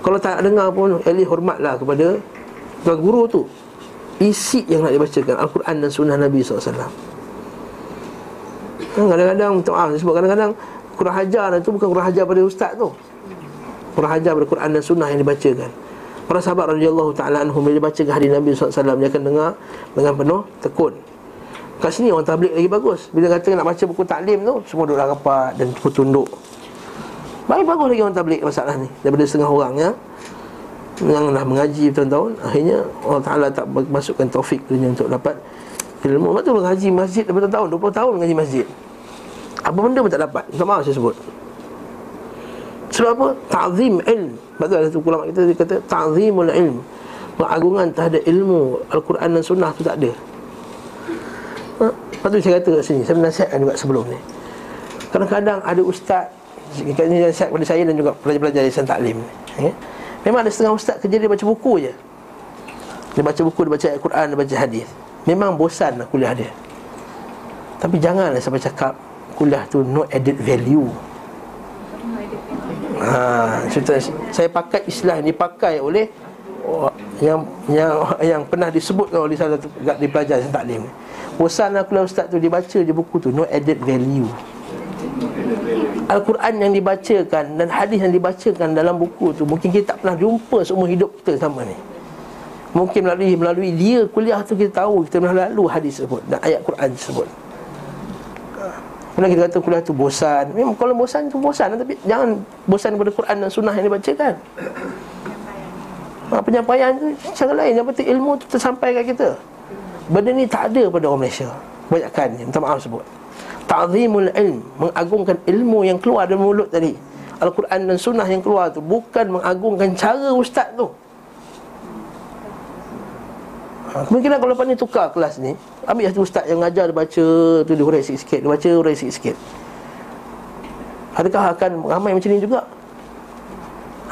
Kalau tak dengar pun At least hormatlah kepada Tuan guru tu Isi yang nak dibacakan Al-Quran dan Sunnah Nabi SAW ha, Kadang-kadang Minta maaf Sebab kadang-kadang Kurang hajar tu bukan kurang hajar pada ustaz tu Kurang hajar pada Quran dan Sunnah yang dibacakan Para sahabat radhiyallahu taala anhum bila dibacakan hadis Nabi SAW dia akan dengar dengan penuh tekun. Kat sini orang tablik lagi bagus. Bila kata nak baca buku taklim tu semua duduk rapat dan tunduk. Baik bagus lagi orang tablik masalah ni daripada setengah orang ya. Yang dah mengaji tahun-tahun Akhirnya Allah Ta'ala tak masukkan taufik dia untuk dapat ilmu. Lepas tu mengaji masjid bertahun-tahun 20 tahun mengaji masjid. Apa benda pun tak dapat Tak maaf saya sebut. Sebab apa? Ta'zim ilm. Sebab ada satu ulama kita dia kata Ta'zimul ilm. Pengagungan terhadap ilmu Al-Quran dan Sunnah tu tak ada. Ha? Lepas tu saya kata kat sini Saya menasihatkan juga sebelum ni. Kadang-kadang ada ustaz Ini nasihat kepada saya dan juga pelajar-pelajar Yayasan Taklim ya? Memang ada setengah ustaz kerja dia baca buku je. Dia baca buku, dia baca Al-Quran, dia baca hadis. Memang bosan lah kuliah dia. Tapi janganlah sampai cakap Kuliah tu no added value. Ha, cerita saya pakai istilah yang dipakai oleh yang yang yang pernah disebutkan oleh salah satu di pelajar saya taklim. Bosan lah ustaz tu dibaca je buku tu no added value. Al-Quran yang dibacakan dan hadis yang dibacakan dalam buku tu mungkin kita tak pernah jumpa seumur hidup kita sama ni. Mungkin melalui melalui dia kuliah tu kita tahu kita pernah lalu hadis tersebut dan ayat Quran tersebut. Kemudian kita kata kuliah tu bosan. Memang kalau bosan tu bosan Tapi jangan bosan daripada Quran dan sunnah yang dibacakan. Ha, Penyampaian tu cara lain. Yang penting ilmu tu tersampai kat kita. Benda ni tak ada pada orang Malaysia. Banyakkan minta maaf sebut Ta'zimul ilm Mengagungkan ilmu yang keluar dari mulut tadi Al-Quran dan sunnah yang keluar tu Bukan mengagungkan cara ustaz tu Kemungkinan kalau lepas ni tukar kelas ni Ambil satu ustaz yang ngajar dia baca tu dia hurai sikit-sikit, dia baca hurai sikit-sikit. Adakah akan ramai macam ni juga?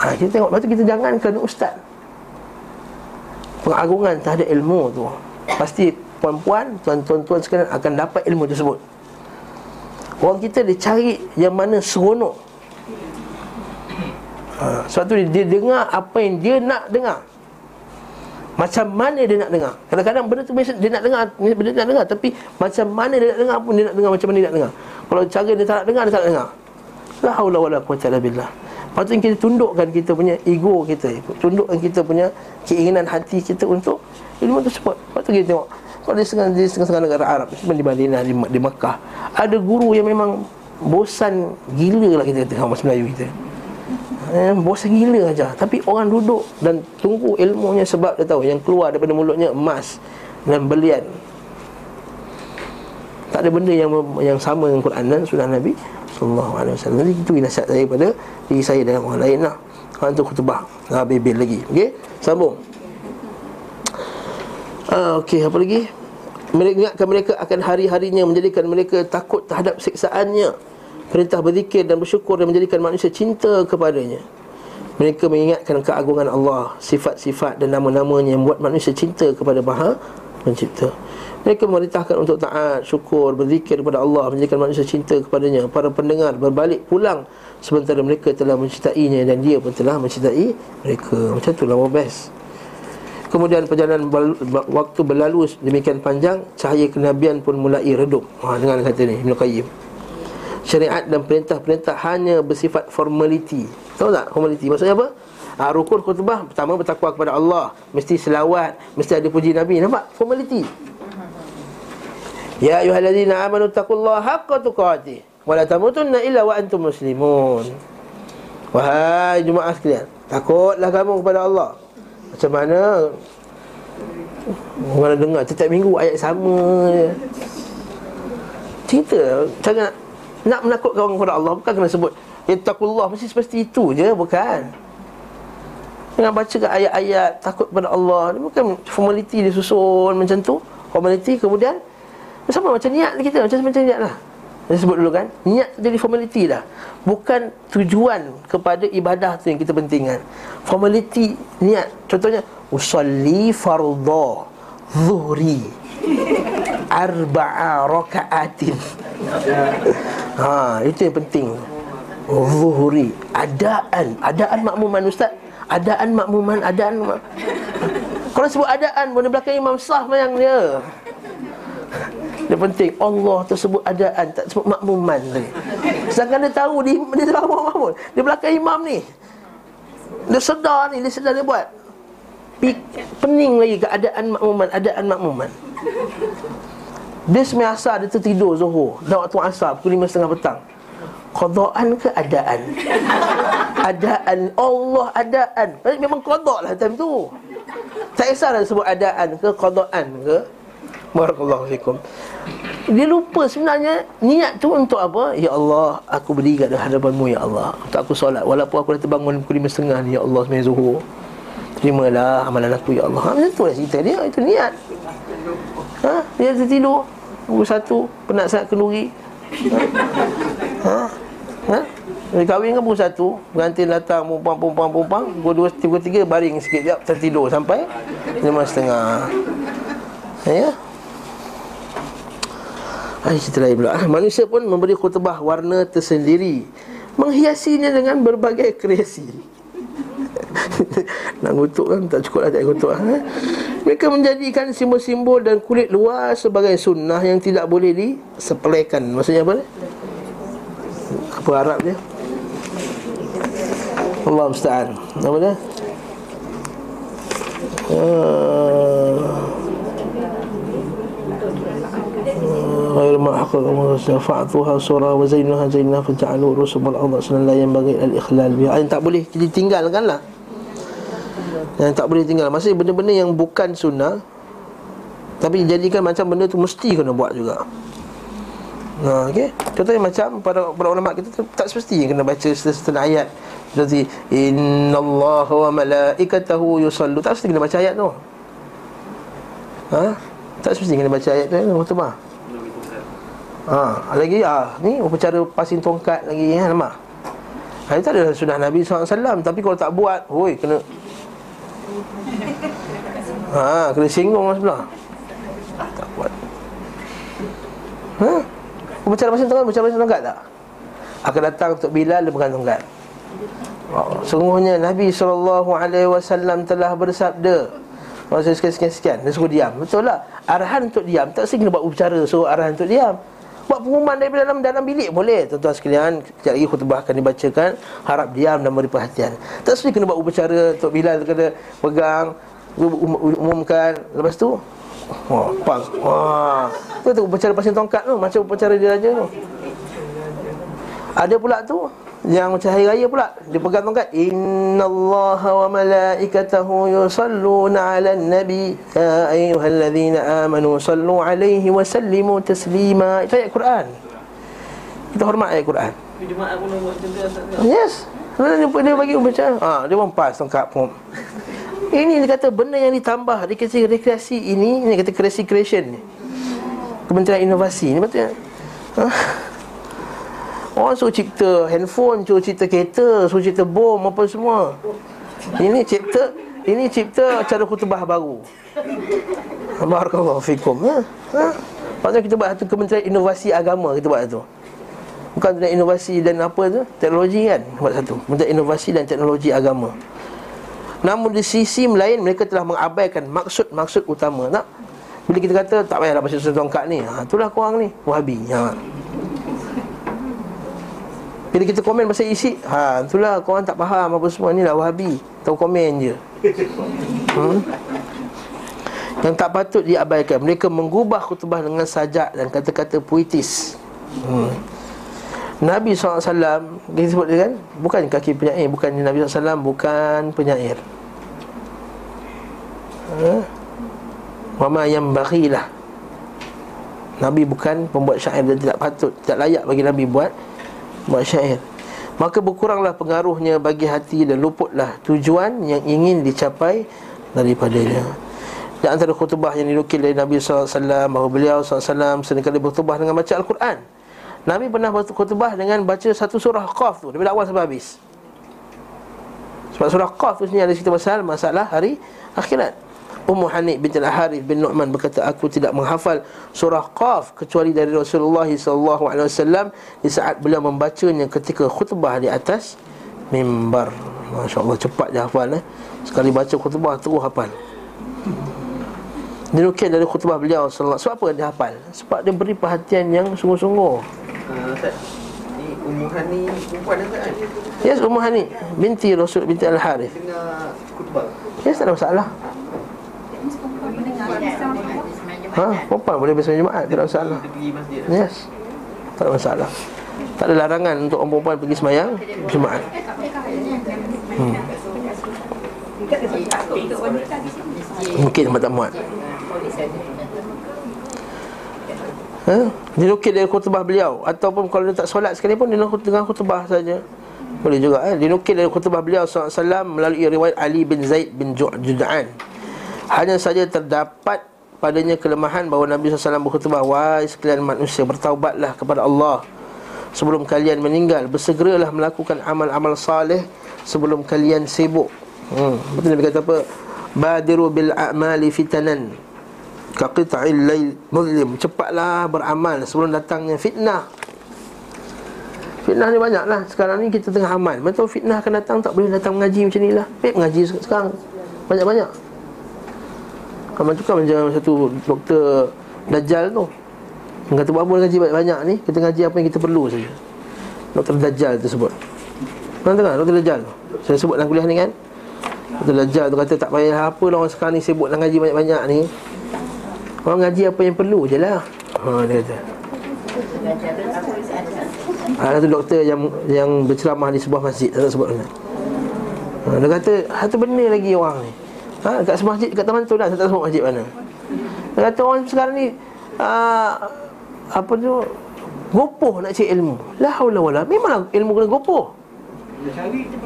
Ha, kita tengok, lepas tu kita jangan kena ustaz. Pengagungan terhadap ilmu tu. Pasti puan-puan, tuan-tuan sekalian akan dapat ilmu tersebut. Orang kita dia cari yang mana seronok. Ha, sebab tu dia, dia dengar apa yang dia nak dengar. Macam mana dia nak dengar. Kadang-kadang benda tu dia nak dengar Benda dia nak dengar. Tapi macam mana dia nak dengar pun Dia nak dengar macam mana dia nak dengar. Kalau cara dia tak nak dengar Dia tak nak dengar. La hawla wa la quwata illa billah. Tu kita tundukkan kita punya ego kita Tundukkan kita punya keinginan hati kita untuk ilmu tersebut. Tu kita tengok Kalau di setengah, setengah negara Arab di Madinah, di, di Makkah Ada guru yang memang bosan gila lah kita tengok Bahasa Melayu kita. Eh, Bosan gila aja. Tapi orang duduk dan tunggu ilmunya sebab dia tahu Yang keluar daripada mulutnya emas dan belian. Tak ada benda yang yang sama dengan Quran dan Sunnah Nabi Sallallahu Alaihi Wasallam. Jadi itu nasihat saya pada diri saya dan orang lain lah. Orang tu khutbah Bebel lagi. Okey, sambung ah, Okey, apa lagi? Mereka ingatkan mereka akan hari-harinya menjadikan mereka takut terhadap siksaannya. Perintah berzikir dan bersyukur dan menjadikan manusia cinta kepadanya. Mereka mengingatkan keagungan Allah Sifat-sifat dan nama-namanya yang membuat manusia cinta kepada Maha Pencipta. Mereka memerintahkan untuk taat, syukur, berzikir kepada Allah Menjadikan manusia cinta kepadanya. Para pendengar berbalik pulang Sementara mereka telah mencintainya Dan dia pun telah mencintai mereka. Macam itulah best Kemudian perjalanan waktu berlalu demikian panjang Cahaya kenabian pun mulai redup ha, Dengan kata ni Ibn Qayyim syariat dan perintah-perintah hanya bersifat formality. Tahu tak formality maksudnya apa? Ha, rukun khutbah pertama bertakwa kepada Allah, mesti selawat, mesti ada puji Nabi. Nampak? Formality. Ya ayyuhallazina amanu taqullaha haqqa tuqatih wa la tamutunna illa wa antum muslimun. Wahai jemaah sekalian, takutlah kamu kepada Allah. Macam mana? Orang dengar setiap minggu ayat sama Cerita Jangan nak menakutkan orang kepada Allah Bukan kena sebut Ittaqullah Mesti seperti itu je Bukan. Jangan baca ke ayat-ayat Takut kepada Allah. Ini bukan formality dia susun macam tu. Formality kemudian Sama macam niat kita Macam macam niat lah Saya sebut dulu kan Niat jadi formality dah. Bukan tujuan kepada ibadah tu yang kita pentingkan. Formality niat. Contohnya Usalli fardha Zuhri Arba'a raka'atin. Ha, itu yang penting. Zuhri. Adaan. Adaan makmuman Ustaz. Adaan makmuman Adaan mak... Kalau sebut adaan Boleh belakang imam sah mayang dia dia penting Allah tersebut adaan Tak sebut makmuman tadi Sedangkan dia tahu Dia, dia tahu makmum Dia belakang imam ni Dia sedar ni Dia sedar dia buat. Pening lagi keadaan makmuman Adaan makmuman. Dia semai asar Dia tertidur zuhur. Dah waktu asar Pukul lima setengah petang. Qadaan ke adaan? Allah adaan Memang qada lah time tu. Tak kisahlah sebut adaan ke qadaan ke. Barakallahu fikum. Dia lupa sebenarnya niat tu untuk apa? Ya Allah, aku berdiri di hadapanmu ya Allah. Untuk aku solat walaupun aku dah terbangun pukul 5.30 ni ya Allah sembahyang zuhur. Terimalah amalan aku ya Allah. Ha, macam tu lah cerita dia, itu niat. Ha, dia tertidur pukul 1 penat sangat kenduri. Ha? Ha? Dia kahwin kan pukul 1 Pengantin datang Pumpang, pumpang, pumpang Pukul 2, pukul 3 Baring sikit jap Tertidur sampai 5.30 Ya Ay, cerita lain pula Manusia pun memberi khutbah warna tersendiri Menghiasinya dengan berbagai kreasi Nak kutuk kan tak cukup lah tak kutuk ha? Mereka menjadikan simbol-simbol dan kulit luar sebagai sunnah yang tidak boleh disepelekan Maksudnya apa? Apa Arab dia? Allah musta'an Apa dia? Uh, غير ما حقق فأعطوها صورة وزينها زينها فجعلوا رسم الأرض أصلا لا ينبغي الإخلال بها yang tak boleh ditinggalkan lah yang tak boleh tinggal Maksudnya benda-benda yang bukan sunnah Tapi jadikan macam benda tu mesti kena buat juga Nah, okay. Contohnya macam para, para ulama kita tak semesti kena baca setengah ayat Seperti Inna Allah wa malaikatahu yusallu Tak semesti kena baca ayat tu ha? Tak semesti kena baca ayat tu ya, Mutubah Ha, lagi ah ni upacara pasing tongkat lagi ya nama. Ha, itu adalah sudah Nabi SAW Tapi kalau tak buat Hoi kena Ha kena singgung orang sebelah. Tak buat. Ha? Upacara pasing tongkat Upacara pasing tongkat tak? Akan datang untuk Bilal Dia pegang tongkat. Oh, Sungguhnya Nabi SAW telah bersabda. Masa sekian-sekian Dia suruh diam. Betul lah Arahan untuk diam. Tak sehingga buat upacara Suruh arahan untuk diam Buat pengumuman dari dalam dalam bilik boleh Tuan-tuan sekalian Sekejap lagi khutbah akan dibacakan Harap diam dan beri perhatian Tak semestinya kena buat upacara Tok Bilal kena pegang um, Umumkan Lepas tu Wah, pas. Wah. Tu tu upacara pasang tongkat tu macam upacara dia raja tu. Ada pula tu yang macam hari raya pula Dia pegang tongkat. Innallaha wa malaikatahu yusalluna ala nabi. Ya ayuhalladzina amanu Sallu alaihi wa sallimu taslima. Itu ayat Quran. Kita hormat ayat Quran. Yes. Dia, dia bagi baca ha, Dia pun pas tongkat pun. Ini dia kata benda yang ditambah Rekreasi, rekreasi ini Ini kata kreasi creation ni. Kementerian Inovasi Ini betul ha? Orang suruh cipta handphone, suruh cipta kereta, suruh cipta bom apa semua. Ini cipta ini cipta cara khutbah baru. Barakallahu fikum. Ha? Ha? Maksudnya kita buat satu kementerian inovasi agama kita buat satu. Bukan kementerian inovasi dan apa tu? Teknologi kan? Buat satu. Kementerian inovasi dan teknologi agama. Namun di sisi lain mereka telah mengabaikan maksud-maksud utama. Tak? Bila kita kata tak payahlah surat tongkat ni. Ha, itulah korang ni. Wahabi. Ha. Bila kita komen pasal isi. Ha itulah korang tak faham apa semua Ni lah wahabi. Tahu komen je. Hmm? Yang tak patut diabaikan. Mereka mengubah khutbah dengan sajak Dan kata-kata puitis. Hmm. Nabi SAW Kita sebut dia kan Bukan kaki penyair Bukan Nabi SAW Bukan penyair. Ha? Wama yang bagilah Nabi bukan pembuat syair dan tidak patut Tidak layak bagi Nabi buat buat syair. Maka berkuranglah pengaruhnya bagi hati dan luputlah tujuan yang ingin dicapai daripadanya. Di antara khutbah yang dinukil dari Nabi SAW Bahawa beliau SAW seringkali berkhutbah dengan baca Al-Quran. Nabi pernah khutbah dengan baca satu surah Qaf tu Daripada awal sampai habis. Sebab surah Qaf tu sebenarnya ada cerita pasal Masalah hari akhirat Ummu Hanif binti Al-Harith bin Nu'man berkata aku tidak menghafal surah Qaf kecuali dari Rasulullah SAW di saat beliau membacanya ketika khutbah di atas mimbar. Masya-Allah cepat dia hafal eh. Sekali baca khutbah terus hafal. Dinukil dari khutbah beliau sallallahu Sebab apa dia hafal? Sebab dia beri perhatian yang sungguh-sungguh. Uh, Ummu Hani perempuan kan? Yes, Ummu Hani binti Rasul binti Al-Harith. Tengah khutbah. Yes, tak ada masalah. Ha, perempuan boleh bersama Jumaat ada masalah. Yes. Tak ada masalah. Tak ada larangan untuk orang perempuan pergi semayang Jumaat. Hmm. Mungkin tempat tak muat. Ha? Dinukil dari khutbah beliau. Ataupun kalau dia tak solat sekalipun Dia dengan khutbah saja. Boleh juga eh? Dinukil dari khutbah beliau SAW Melalui riwayat Ali bin Zaid bin Jud'an Hanya saja terdapat padanya kelemahan bahawa Nabi SAW berkhutbah Wahai sekalian manusia bertaubatlah kepada Allah. Sebelum kalian meninggal Bersegeralah melakukan amal-amal salih Sebelum kalian sibuk. Hmm. Betul Nabi kata apa? Badiru bil a'mali fitanan Kaqita'il layl muzlim. Cepatlah beramal sebelum datangnya fitnah. Fitnah ni banyak lah Sekarang ni kita tengah amal Betul fitnah akan datang Tak boleh datang mengaji macam ni lah. Baik mengaji sekarang. Banyak-banyak Kamu tu kan macam satu doktor Dajjal tu. Dia kata apa ngaji banyak-banyak ni? Kita ngaji apa yang kita perlu saja. Doktor Dajjal tu sebut Mana tengah doktor Dajjal tu? Saya sebut dalam kuliah ni kan? Doktor Dajjal tu kata tak payah apa lah orang sekarang ni sibuk nak ngaji banyak-banyak ni. Orang ngaji apa yang perlu je lah. Ha dia kata. Ada satu doktor yang yang berceramah di sebuah masjid Tak sebut mana. Ha, Dia kata satu benda lagi orang ni Ha, kat masjid kat taman tu dah saya tak sebut masjid mana. Dia kata orang sekarang ni uh, apa tu gopoh nak cari ilmu. La haula wala. Memanglah ilmu kena gopoh.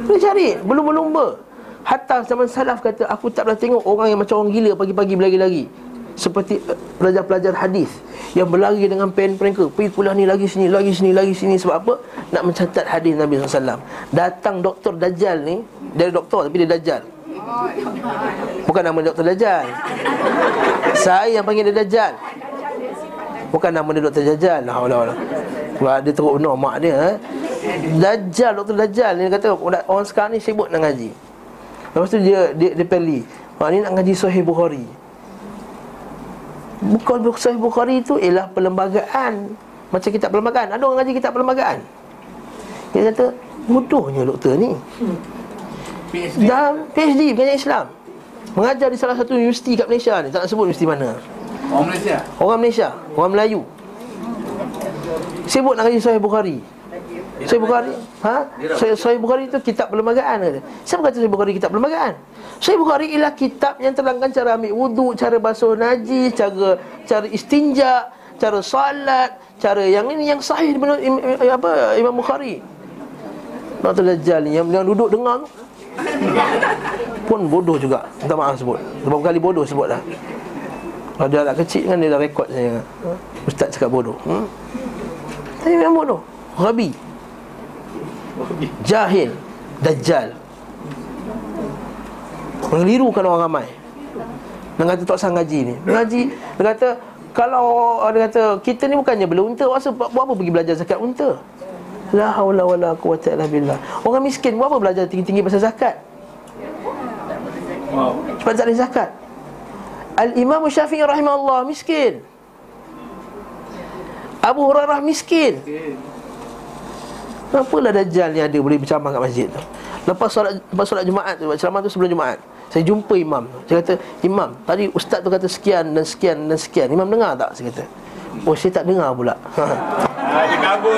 Kena cari, belum berlumba. Hatta zaman salaf kata aku tak pernah tengok orang yang macam orang gila pagi-pagi berlari-lari. Seperti eh, pelajar-pelajar hadis yang berlari dengan pen mereka pergi kuliah ni lagi sini lagi sini lagi sini sebab apa nak mencatat hadis Nabi SAW datang doktor Dajjal ni dari doktor tapi dia Dajjal Bukan nama Dr. Dajjal Saya yang panggil dia Dajjal Bukan nama dia Dr. Dajjal Nah, nah, nah. Wah, dia teruk benar mak dia eh? Dajjal, Dr. Dajjal Dia kata orang sekarang ni sibuk nak ngaji Lepas tu dia dia, dia peli Mak ni nak ngaji Sahih Bukhari Bukan Sahih Bukhari tu Ialah perlembagaan Macam kitab perlembagaan Ada orang ngaji kitab perlembagaan Dia kata Bodohnya doktor ni PhD. Dan PhD Pengajian Islam Mengajar di salah satu universiti kat Malaysia ni Tak nak sebut universiti mana Orang Malaysia? Orang Malaysia Orang Melayu Sibuk nak kaji Sahih Bukhari Sahih Bukhari ha? Sahih, Sahih Bukhari itu kitab perlembagaan kata. Siapa kata Sahih Bukhari kitab perlembagaan? Sahih Bukhari ialah kitab yang terangkan cara ambil wuduk Cara basuh najis Cara cara istinja Cara salat Cara yang ini yang sahih menurut apa, Imam Bukhari Dr. Dajjal ni yang, yang duduk dengar tu pun bodoh juga. Minta maaf sebut. Berapa kali bodoh sebut dah. Kalau dia anak kecil kan dia dah rekod saya. Ustaz cakap bodoh. Hmm? Tapi memang bodoh. Rabi. Jahil. Dajjal. Mengelirukan orang ramai. Dia kata tak usah ngaji ni. Ngaji Dia kata Kalau Dia kata Kita ni bukannya bela unta Buat apa pergi belajar zakat unta La haula wala quwata illa billah. Orang miskin buat apa belajar tinggi-tinggi pasal zakat? Sebab tak ada zakat. Al-Imam Syafi'i rahimahullah miskin. Abu Hurairah miskin. Kenapalah Dajjal ni ada boleh berceramah kat masjid tu? Lepas solat, lepas solat Jumaat tu, ceramah tu sebelum Jumaat. Saya jumpa imam. Saya kata, "Imam, tadi ustaz tu kata sekian dan sekian dan sekian. Imam dengar tak?" Saya kata. Oh, saya tak dengar pula. Ah, dia kabur.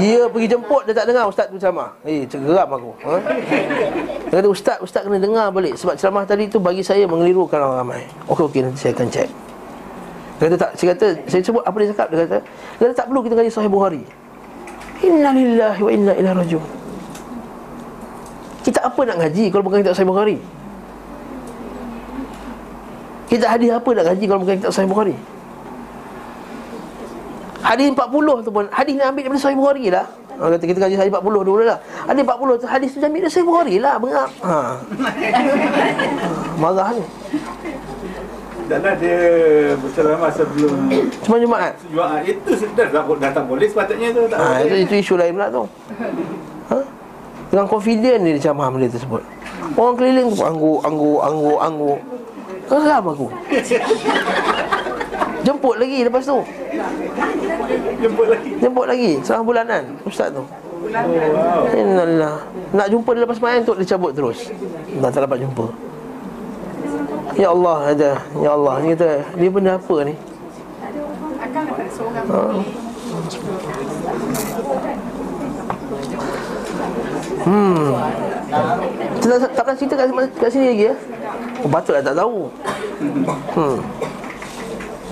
Dia pergi jemput dia tak dengar ustaz tu ceramah. Eh, cegeram aku. Ha? Dia kata ustaz, ustaz kena dengar balik sebab ceramah tadi tu bagi saya mengelirukan orang ramai. Okey okey nanti saya akan cek. Dia kata tak, saya kata saya sebut apa dia cakap dia kata, dia kata tak perlu kita ngaji sahih Bukhari. Inna lillahi wa inna ilaihi rajiun. Kita apa nak ngaji kalau bukan kita sahih Bukhari? Kita hadis apa nak ngaji kalau bukan kita sahih Bukhari? Hadis 40 tu pun Hadis ni ambil daripada Sahih Bukhari lah. Orang kata kita kaji hadis 40 dulu lah. Hadis 40 tu hadis tu ambil dari Sahih Bukhari lah Bengap. Ha. Marah ni. Dan dia berceramah sebelum Cuma Jumaat? Jumaat. Itu sudah dah, dah tak boleh sepatutnya tu tak ha, boleh. itu, itu isu lain pula tu. Ha? Dengan confident dia ceramah benda tersebut. Orang keliling tu Anggu, anggu, anggu, anggu Geram aku. Jemput lagi lepas tu. Jemput lagi. Jemput lagi. Setengah bulanan Ustaz tu. Oh, wow. Innalillah. Nak jumpa dia lepas main tu Dia cabut terus. Dah tak dapat jumpa. Ya Allah kata Ya Allah. Ni kata Ni benda apa ni? Ha. Hmm tak, tak, tak pernah cerita kat, kat sini lagi ya? Oh, Patutlah tak tahu. Hmm.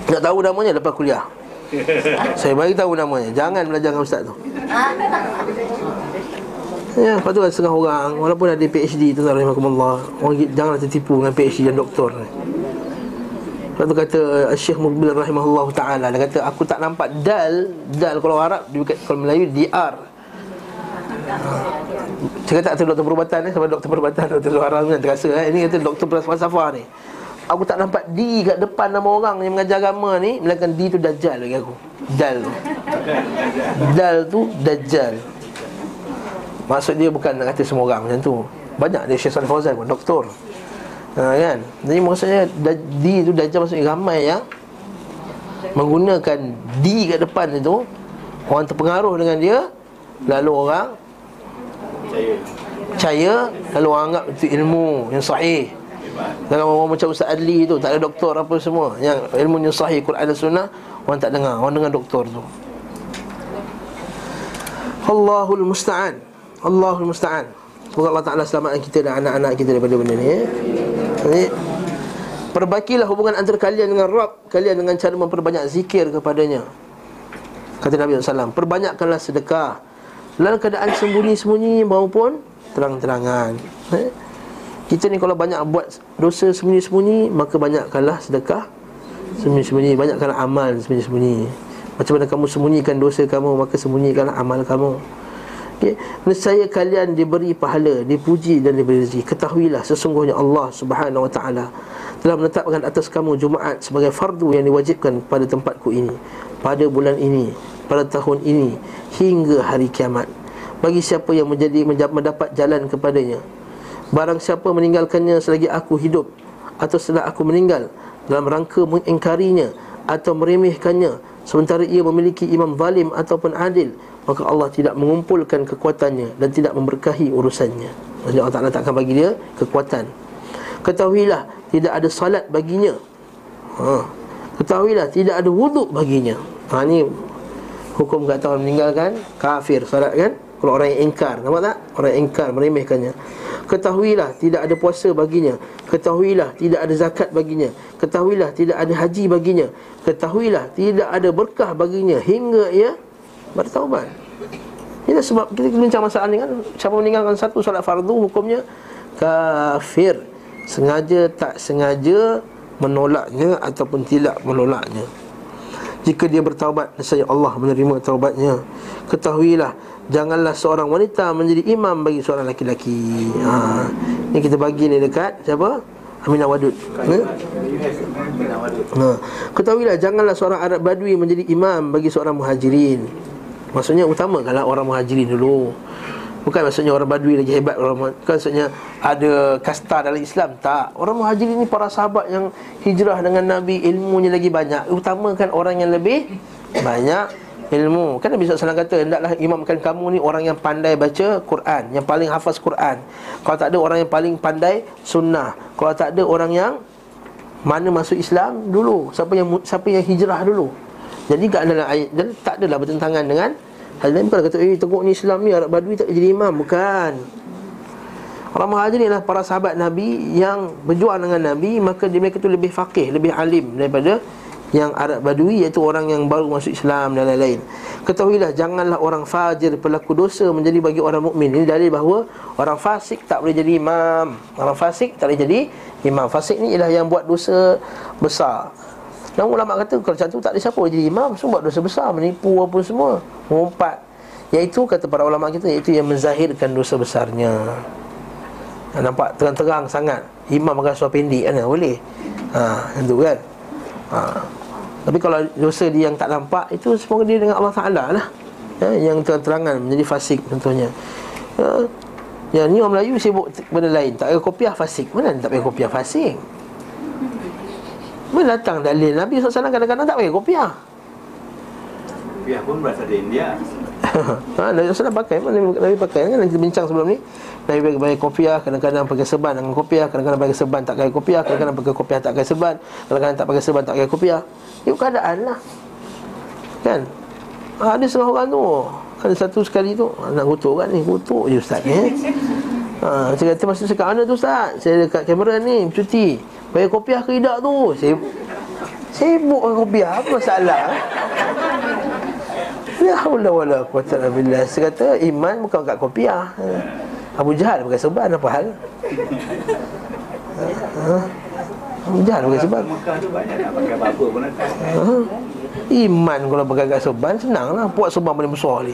Nak tahu namanya lepas kuliah. Saya bagi tahu namanya. Jangan belajar dengan ustaz tu. Ya, lepas tu setengah orang. Walaupun ada PhD tu tak rahimahkumullah Orang janganlah tertipu dengan PhD dan doktor. Lepas tu kata Syekh Mukbil rahimahullah ta'ala Dia kata aku tak nampak dal Dal kalau Arab Kalau Melayu DR Saya kata tu doktor perubatan ni? Sama doktor perubatan Doktor Zuhara ni terasa eh. Ini kata doktor falsafah ni. Aku tak nampak D kat depan nama orang yang mengajar agama ni Melainkan D tu Dajjal bagi aku. Dal tu. Dal tu Dajjal. Maksud dia bukan nak kata semua orang macam tu. Banyak dia Syekh Salih Fauzan pun doktor. Ha, kan? Jadi maksudnya D tu Dajjal maksudnya ramai yang Menggunakan D kat depan itu Orang terpengaruh dengan dia Lalu orang Percaya Lalu orang anggap itu ilmu yang sahih. Dalam orang macam Ustaz Adli tu Tak ada doktor apa semua Yang ilmu yang sahih Quran dan Sunnah Orang tak dengar Orang dengar doktor tu. Allahul Musta'an. Allahul Musta'an. Semoga Allah Ta'ala selamatkan kita dan anak-anak kita daripada benda ni ya. Jadi Perbaikilah hubungan antara kalian dengan Rabb Kalian dengan cara memperbanyak zikir kepadanya. Kata Nabi SAW Perbanyakkanlah sedekah Dalam keadaan sembunyi-sembunyi maupun terang-terangan eh? Kita ni kalau banyak buat dosa sembunyi-sembunyi Maka banyakkanlah sedekah Sembunyi-sembunyi Banyakkanlah amal sembunyi-sembunyi Macam mana kamu sembunyikan dosa kamu Maka sembunyikanlah amal kamu okay. Nescaya kalian diberi pahala Dipuji dan diberi rezeki Ketahuilah sesungguhnya Allah subhanahu wa ta'ala Telah menetapkan atas kamu Jumaat Sebagai fardu yang diwajibkan pada tempatku ini Pada bulan ini Pada tahun ini Hingga hari kiamat. Bagi siapa yang menjadi mendapat jalan kepadanya. Barang siapa meninggalkannya selagi aku hidup Atau setelah aku meninggal Dalam rangka mengingkarinya Atau meremehkannya Sementara ia memiliki imam zalim ataupun adil Maka Allah tidak mengumpulkan kekuatannya Dan tidak memberkahi urusannya. Maksudnya Allah Ta'ala tak akan bagi dia kekuatan. Ketahuilah Tidak ada salat baginya. Ha. Ketahuilah Tidak ada wuduk baginya. Ha, Ini Hukum kata orang meninggalkan Kafir salat kan? Kalau orang yang ingkar Nampak tak? Orang yang ingkar meremehkannya. Ketahuilah tidak ada puasa baginya. Ketahuilah tidak ada zakat baginya. Ketahuilah tidak ada haji baginya. Ketahuilah tidak ada berkah baginya. Hingga ia bertaubat. Ini sebab kita bincang masalah ni kan? Siapa meninggalkan satu solat fardu hukumnya Kafir. Sengaja tak sengaja menolaknya Ataupun tidak menolaknya jika dia bertaubat Nescaya Allah menerima taubatnya Ketahuilah Janganlah seorang wanita menjadi imam bagi seorang laki-laki ha. Ini kita bagi ni dekat Siapa? Aminah Wadud ha? ha. Ketahuilah Janganlah seorang Arab Badui menjadi imam bagi seorang muhajirin Maksudnya utamakanlah orang muhajirin dulu Bukan maksudnya orang badui lagi hebat orang Bukan maksudnya ada kasta dalam Islam. Tak. Orang muhajirin ni para sahabat yang hijrah dengan Nabi Ilmunya lagi banyak. Utamakan orang yang lebih banyak ilmu. Kan Nabi SAW kata Hendaklah imamkan kamu ni orang yang pandai baca Quran Yang paling hafaz Quran. Kalau tak ada orang yang paling pandai sunnah. Kalau tak ada orang yang Mana masuk Islam dulu. Siapa yang siapa yang hijrah dulu? Jadi kat dalam ayat Tak adalah bertentangan dengan Hal lain bukan kata Eh tengok ni Islam ni Arab Badui tak jadi imam. Bukan. Orang muhajirin adalah para sahabat Nabi Yang berjuang dengan Nabi Maka dia mereka tu lebih faqih Lebih alim daripada Yang Arab Badui Iaitu orang yang baru masuk Islam dan lain-lain. Ketahuilah Janganlah orang fajir Pelaku dosa menjadi bagi orang mukmin. Ini dalil bahawa Orang fasik tak boleh jadi imam. Orang fasik tak boleh jadi imam. Fasik ni ialah yang buat dosa besar Dan ulama kata kalau macam tu tak ada siapa jadi imam buat dosa besar Menipu apa semua Mengumpat. Iaitu kata para ulama kita Iaitu yang menzahirkan dosa besarnya. Ha, Nampak terang-terang sangat. Imam makan suara pendek kan Boleh. Ha, Macam tu kan. Ha. Tapi kalau dosa dia yang tak nampak Itu semoga dia dengan Allah Ta'ala lah. Ya, Yang terang-terangan menjadi fasik contohnya. Ya, Ya ni orang Melayu sibuk benda lain Tak payah kopiah fasik. Mana tak payah kopiah fasik mana datang dalil? Nabi SAW kadang-kadang tak pakai kopiah. Kopiah pun berasal dari India. Ha, Nabi SAW pakai. Nabi, Nabi pakai? Kan Kita bincang sebelum ni. Nabi pakai, pakai kopiah Kadang-kadang pakai serban dengan kopiah Kadang-kadang pakai serban tak pakai kopiah Kadang-kadang pakai kopiah tak pakai serban Kadang-kadang tak pakai serban tak pakai kopiah. Itu keadaan lah. Kan? Ha, Ada setengah orang tu. Ada satu sekali tu. Nak kutuk kan? Ni Kutuk je ustaz ni eh? ha, Saya kata masa cakap mana tu ustaz? Saya dekat kamera ni Cuti Pakai kopiah ke tidak tu Saya Sibuk pakai kopiah Apa masalah Ya Allah wala quwata illa billah. Saya kata iman bukan kat kopiah. Abu Jahal pakai serban apa hal? Ha? Abu Jahal pakai serban. Mekah tu banyak nak pakai apa pun Ha? Iman kalau pakai kat serban senanglah. Puak serban paling besar ni.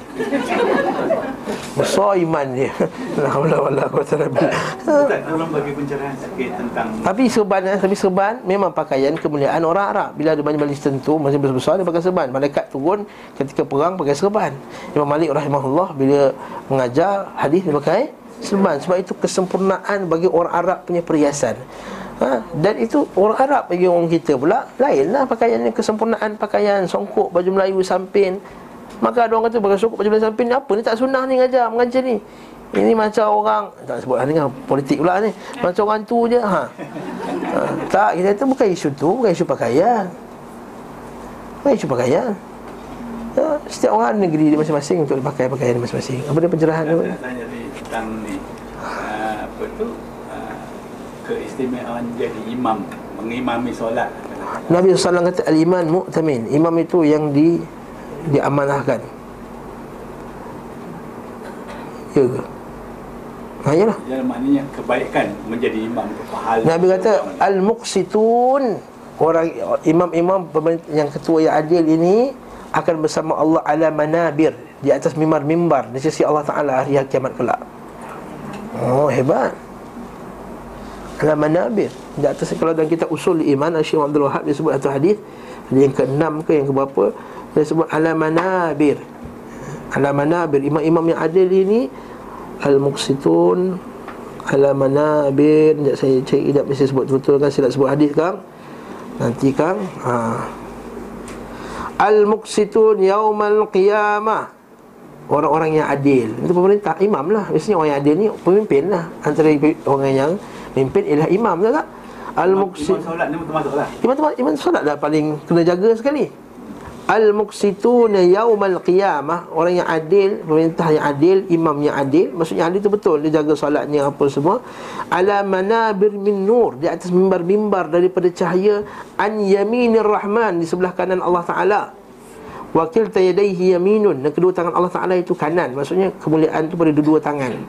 Besar iman dia. La haula wala quwata illa billah. Ustaz, tolong bagi pencerahan sikit tentang Tapi serban eh, tapi serban memang pakaian kemuliaan orang Arab. Bila ada banyak majlis tertentu, masih besar-besar dia pakai serban. Malaikat turun ketika perang pakai serban. Imam Malik rahimahullah bila mengajar hadis dia pakai serban. Sebab itu kesempurnaan bagi orang Arab punya perhiasan. Ha? Dan itu orang Arab bagi orang kita pula Lainlah pakaiannya kesempurnaan pakaian Songkok, baju Melayu, sampin Maka ada orang kata pakai songkok, baju Melayu, sampin ni Apa ni tak sunnah ni ngajar, mengajar ni Ini macam orang Tak sebut lah ni kan politik pula ni Macam orang tu je ha. ha. Tak, kita kata bukan isu tu Bukan isu pakaian Bukan isu pakaian ya, Setiap orang negeri dia masing-masing Untuk pakai pakaian masing-masing Apa dia pencerahan tu? Tanya ni tentang ni uh, Apa tu Keistimewaan jadi imam Mengimami solat Nabi SAW kata Al-Iman Mu'tamin Imam itu yang di Diamanahkan Ya ke? Ha, yalah Jadi maknanya kebaikan menjadi imam pahala Nabi kata Al-Muqsitun Orang imam-imam yang ketua yang adil ini akan bersama Allah ala manabir di atas mimbar-mimbar di sisi Allah Taala hari kiamat kelak. Oh hebat. Ala manabir di atas kalau dalam kita usul iman Syekh Abdul Wahab dia sebut satu hadis. Yang ke-6 ke yang ke berapa dia sebut ala manabir. Ala manabir imam-imam yang adil ini al-muqsitun ala manabir Sekejap saya cek sekejap Saya sebut betul kan Saya nak sebut hadis kang. Nanti kang ha. Al-muqsitun yaumal qiyamah. Orang-orang yang adil. Itu pemerintah Imam lah. Biasanya orang yang adil ni Pemimpin lah. Antara orang yang Pemimpin ialah imam tak tak? Al-muqsit Imam solat ni termasuk lah. Imam, imam, solat dah paling Kena jaga sekali. Al-muqsituna yaumal qiyamah. Orang yang adil Pemerintah yang adil Imam yang adil. Maksudnya adil itu betul Dia jaga solatnya apa semua. Ala manabir min nur Di atas mimbar-mimbar Daripada cahaya. An yaminir rahman Di sebelah kanan Allah Ta'ala. Wakil tayadaihi yaminun. Dan kedua tangan Allah Ta'ala itu kanan. Maksudnya kemuliaan itu pada dua-dua tangan.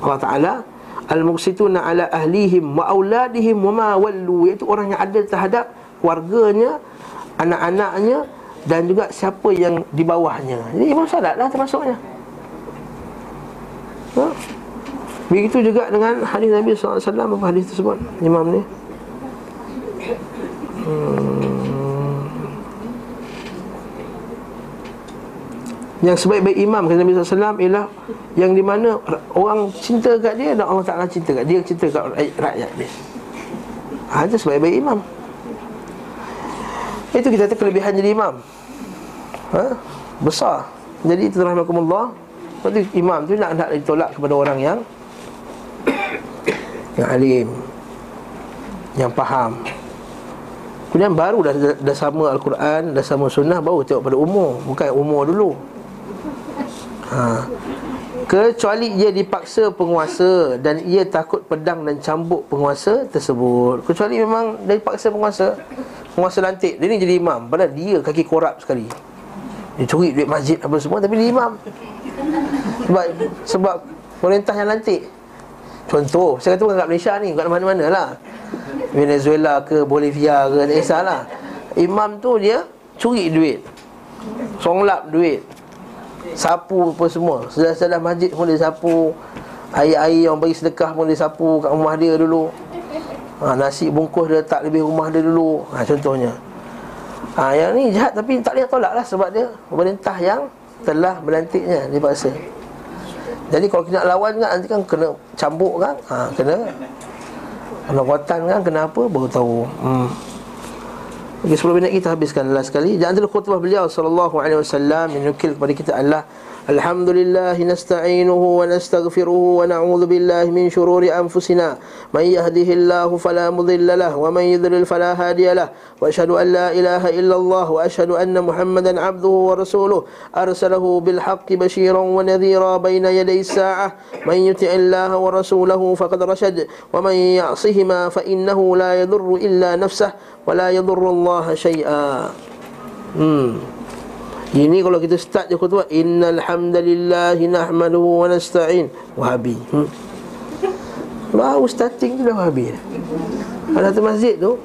Allah Ta'ala Al-muqsituna ala ahlihim Wa auladihim Wa ma wallu Iaitu orang yang adil terhadap Keluarganya Anak-anaknya dan juga siapa yang di bawahnya. Jadi imam salat lah termasuknya. Ha? Begitu juga dengan hadis Nabi SAW apa hadis tersebut imam ni. Hmm. Yang sebaik-baik imam kata Nabi SAW ialah Yang di mana orang cinta kat dia Dan Allah Ta'ala cinta kat dia. Cinta kat rakyat dia. Ha, Itu sebaik-baik imam. Itu kita kata kelebihan jadi imam. Ha? Besar. Jadi itu rahmatullah Lepas tu imam tu nak, nak ditolak kepada orang yang Yang alim Yang faham. Kemudian baru dah, dah sama Al-Quran Dah sama sunnah Baru tengok pada umur. Bukan umur dulu ha. Kecuali ia dipaksa penguasa Dan ia takut pedang dan cambuk penguasa tersebut. Kecuali memang dia dipaksa penguasa Penguasa lantik. Dia ni jadi imam. Padahal dia kaki korap sekali. Dia curi duit masjid apa semua Tapi dia imam. Sebab Sebab Pemerintah yang lantik. Contoh Saya kata bukan kat Malaysia ni Kat mana-mana lah. Venezuela ke Bolivia ke Tak kisahlah. Imam tu dia curi duit. Songlap duit Sapu apa semua. Sedah-sedah masjid pun dia sapu. Air-air yang bagi sedekah pun dia sapu kat rumah dia dulu. Ha, Nasi bungkus dia letak lebih rumah dia dulu. Ha, Contohnya. Ha, Yang ni jahat tapi tak boleh tolak lah Sebab dia pemerintah yang telah melantiknya Dipaksa. Jadi kalau kita nak lawan kan Nanti kan kena cambuk kan? Ha, Kena Kena kuatan kan Kena apa? Baru tahu. Hmm. Okey, 10 minit kita habiskan last sekali. Di antara khutbah beliau sallallahu alaihi wasallam yang nukil kepada kita adalah الحمد لله نستعينه ونستغفره ونعوذ بالله من شرور أنفسنا. من يهده الله فلا مضل له ومن يضلل فلا هادي له. وأشهد أن لا إله إلا الله وأشهد أن محمدا عبده ورسوله. أرسله بالحق بشيرا ونذيرا بين يدي الساعة. من يطع الله ورسوله فقد رشد ومن يعصهما فإنه لا يضر إلا نفسه ولا يضر الله شيئا. hmm. Ini kalau kita start je khutbah Innal hamdalillahi nahmaduhu wa nasta'in Wahabi hmm. Baru starting tu dah wahabi Ada satu masjid tu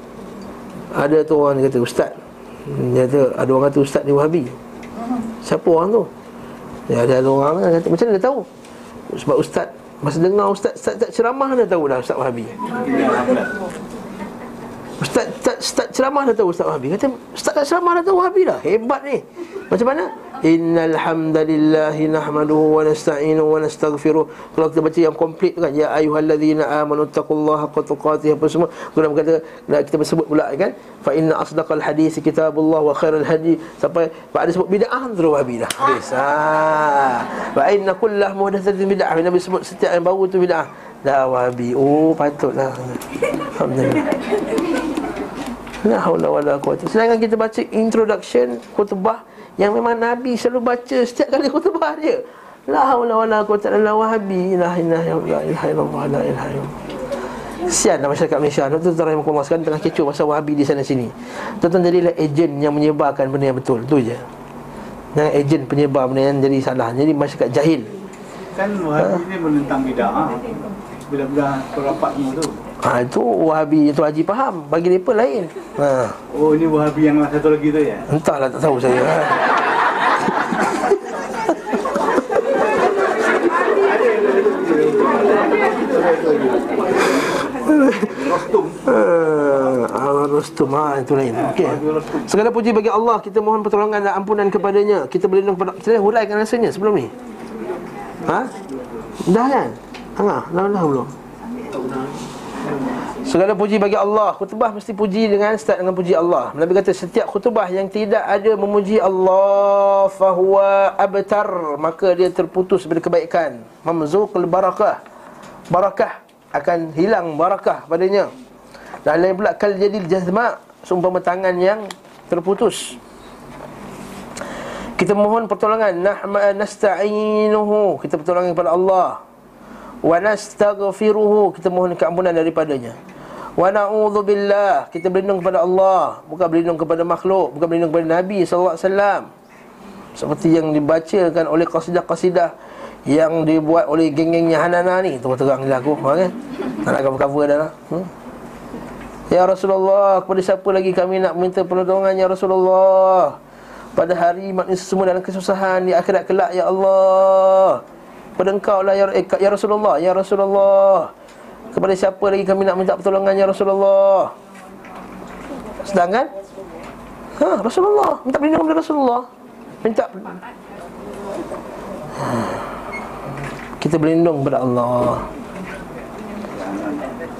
Ada tu orang kata ustaz Dia kata ada orang kata ustaz ni wahabi Siapa orang tu? Ya, ada orang kata Macam mana dia tahu? Sebab ustaz Masa dengar ustaz, ustaz, ustaz ceramah dia tahu dah ustaz wahabi Ustaz, ustaz, ustaz ceramah dah tahu Ustaz Wahabi Kata, Ustaz tak ceramah dah tahu Wahabi dah? Hebat ni. Macam mana? Innal hamdalillahi nahmaduhu wa nasta'inu wa nastaghfiruh. Kalau kita baca yang komplit kan Ya ayuhalladzina amanu taqullaha haqqa tuqatih Apa semua. Kemudian kata Kita bersebut pula kan Fa inna asdaqal hadis kitabullah wa khairal hadi Sampai Pak ada sebut bid'ah Terus Wahabi dah. Habis. Ha. Fa inna kullah muhdathatin bid'ah. Nabi sebut setiap yang baru tu bid'ah Dah Wahabi Oh patutlah Alhamdulillah La haula wala quwata. Sedangkan kita baca introduction khutbah yang memang Nabi selalu baca setiap kali khutbah dia. La haula wala quwata illa wahabi. La ilaha illallah la ilaha illallah. Sian dah masyarakat Malaysia Tuan-tuan rahimahullah sekarang tengah kecoh pasal wahabi di sana sini Tuan-tuan jadilah ejen yang menyebarkan benda yang betul Itu je Jangan ejen penyebar benda yang jadi salah Jadi masyarakat jahil Kan wahabi ha? ni menentang bida'ah Bila-bila perapat semua tu Ha, itu Wahabi itu Haji faham Bagi mereka lain ha. Oh ini Wahabi yang satu lagi tu ya Entahlah tak tahu saya ha. Rostum uh, Rostum ha, itu lain Okey. Segala puji bagi Allah Kita mohon pertolongan dan ampunan kepadanya Kita berlindung kepada Kita huraikan rasanya sebelum ni Ha? Dah kan? Tengah, dah dah belum? Segala puji bagi Allah. Khutbah mesti puji dengan start dengan puji Allah. Nabi kata setiap khutbah yang tidak ada memuji Allah Fahuwa abtar. Maka dia terputus dari kebaikan. Mamzuqul barakah. Barakah akan hilang barakah padanya. Dan lain pula kal jadil jazma. Sumpah tangan yang terputus. Kita mohon pertolongan. Nahma nasta'inuhu. Kita pertolongan kepada Allah Wa nastaghfiruhu Kita mohon keampunan daripadanya. Wa na'udhu billah. Kita berlindung kepada Allah. Bukan berlindung kepada makhluk. Bukan berlindung kepada Nabi SAW Seperti yang dibacakan oleh qasidah-qasidah Yang dibuat oleh geng-gengnya Hanana ni. Tunggu terang ni aku ha, kan? Tak nak cover-cover dah lah. Hmm? Ya Rasulullah Kepada siapa lagi kami nak minta pertolongan Ya Rasulullah? Pada hari manusia semua dalam kesusahan Di akhirat kelak Ya Allah Pada engkau lah ya, eh, ya Rasulullah Ya Rasulullah. Kepada siapa lagi kami nak minta pertolongan ya Rasulullah? Sedangkan Ha Rasulullah. Minta perlindungan kepada Rasulullah. Minta Kita berlindung kepada Allah.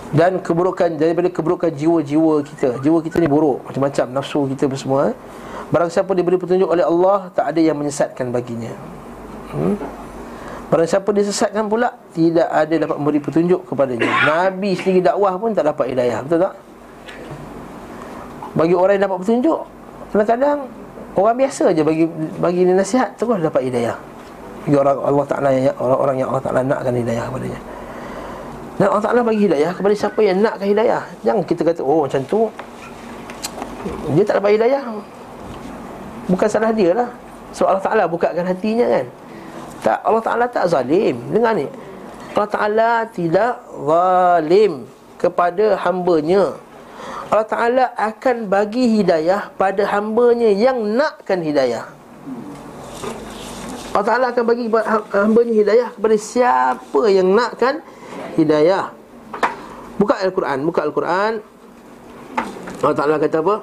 Dan keburukan daripada keburukan jiwa-jiwa kita. Jiwa kita ni buruk Macam-macam. Nafsu kita semua eh? Barang siapa diberi petunjuk oleh Allah Tak ada yang menyesatkan baginya. Hmm? Barang siapa disesatkan pula Tidak ada dapat memberi petunjuk kepadanya. Nabi sendiri dakwah pun tak dapat hidayah Betul tak? Bagi orang yang dapat petunjuk Kadang-kadang Orang biasa je bagi bagi nasihat Terus dapat hidayah. Bagi orang Allah Ta'ala yang, Orang-orang yang Allah Ta'ala nakkan hidayah kepadanya. Dan Allah Ta'ala bagi hidayah Kepada siapa yang nakkan hidayah. Jangan kita kata Oh macam tu. Dia tak dapat hidayah. Bukan salah dia lah. So Allah Ta'ala bukakan hatinya kan tak Allah Taala tak zalim. Dengar ni. Allah Taala tidak zalim kepada hamba-Nya. Allah Ta'ala akan bagi hidayah pada hambanya yang nakkan hidayah Allah Ta'ala akan bagi hambanya hidayah kepada siapa yang nakkan hidayah Buka Al-Quran, buka Al-Quran Allah Ta'ala kata apa?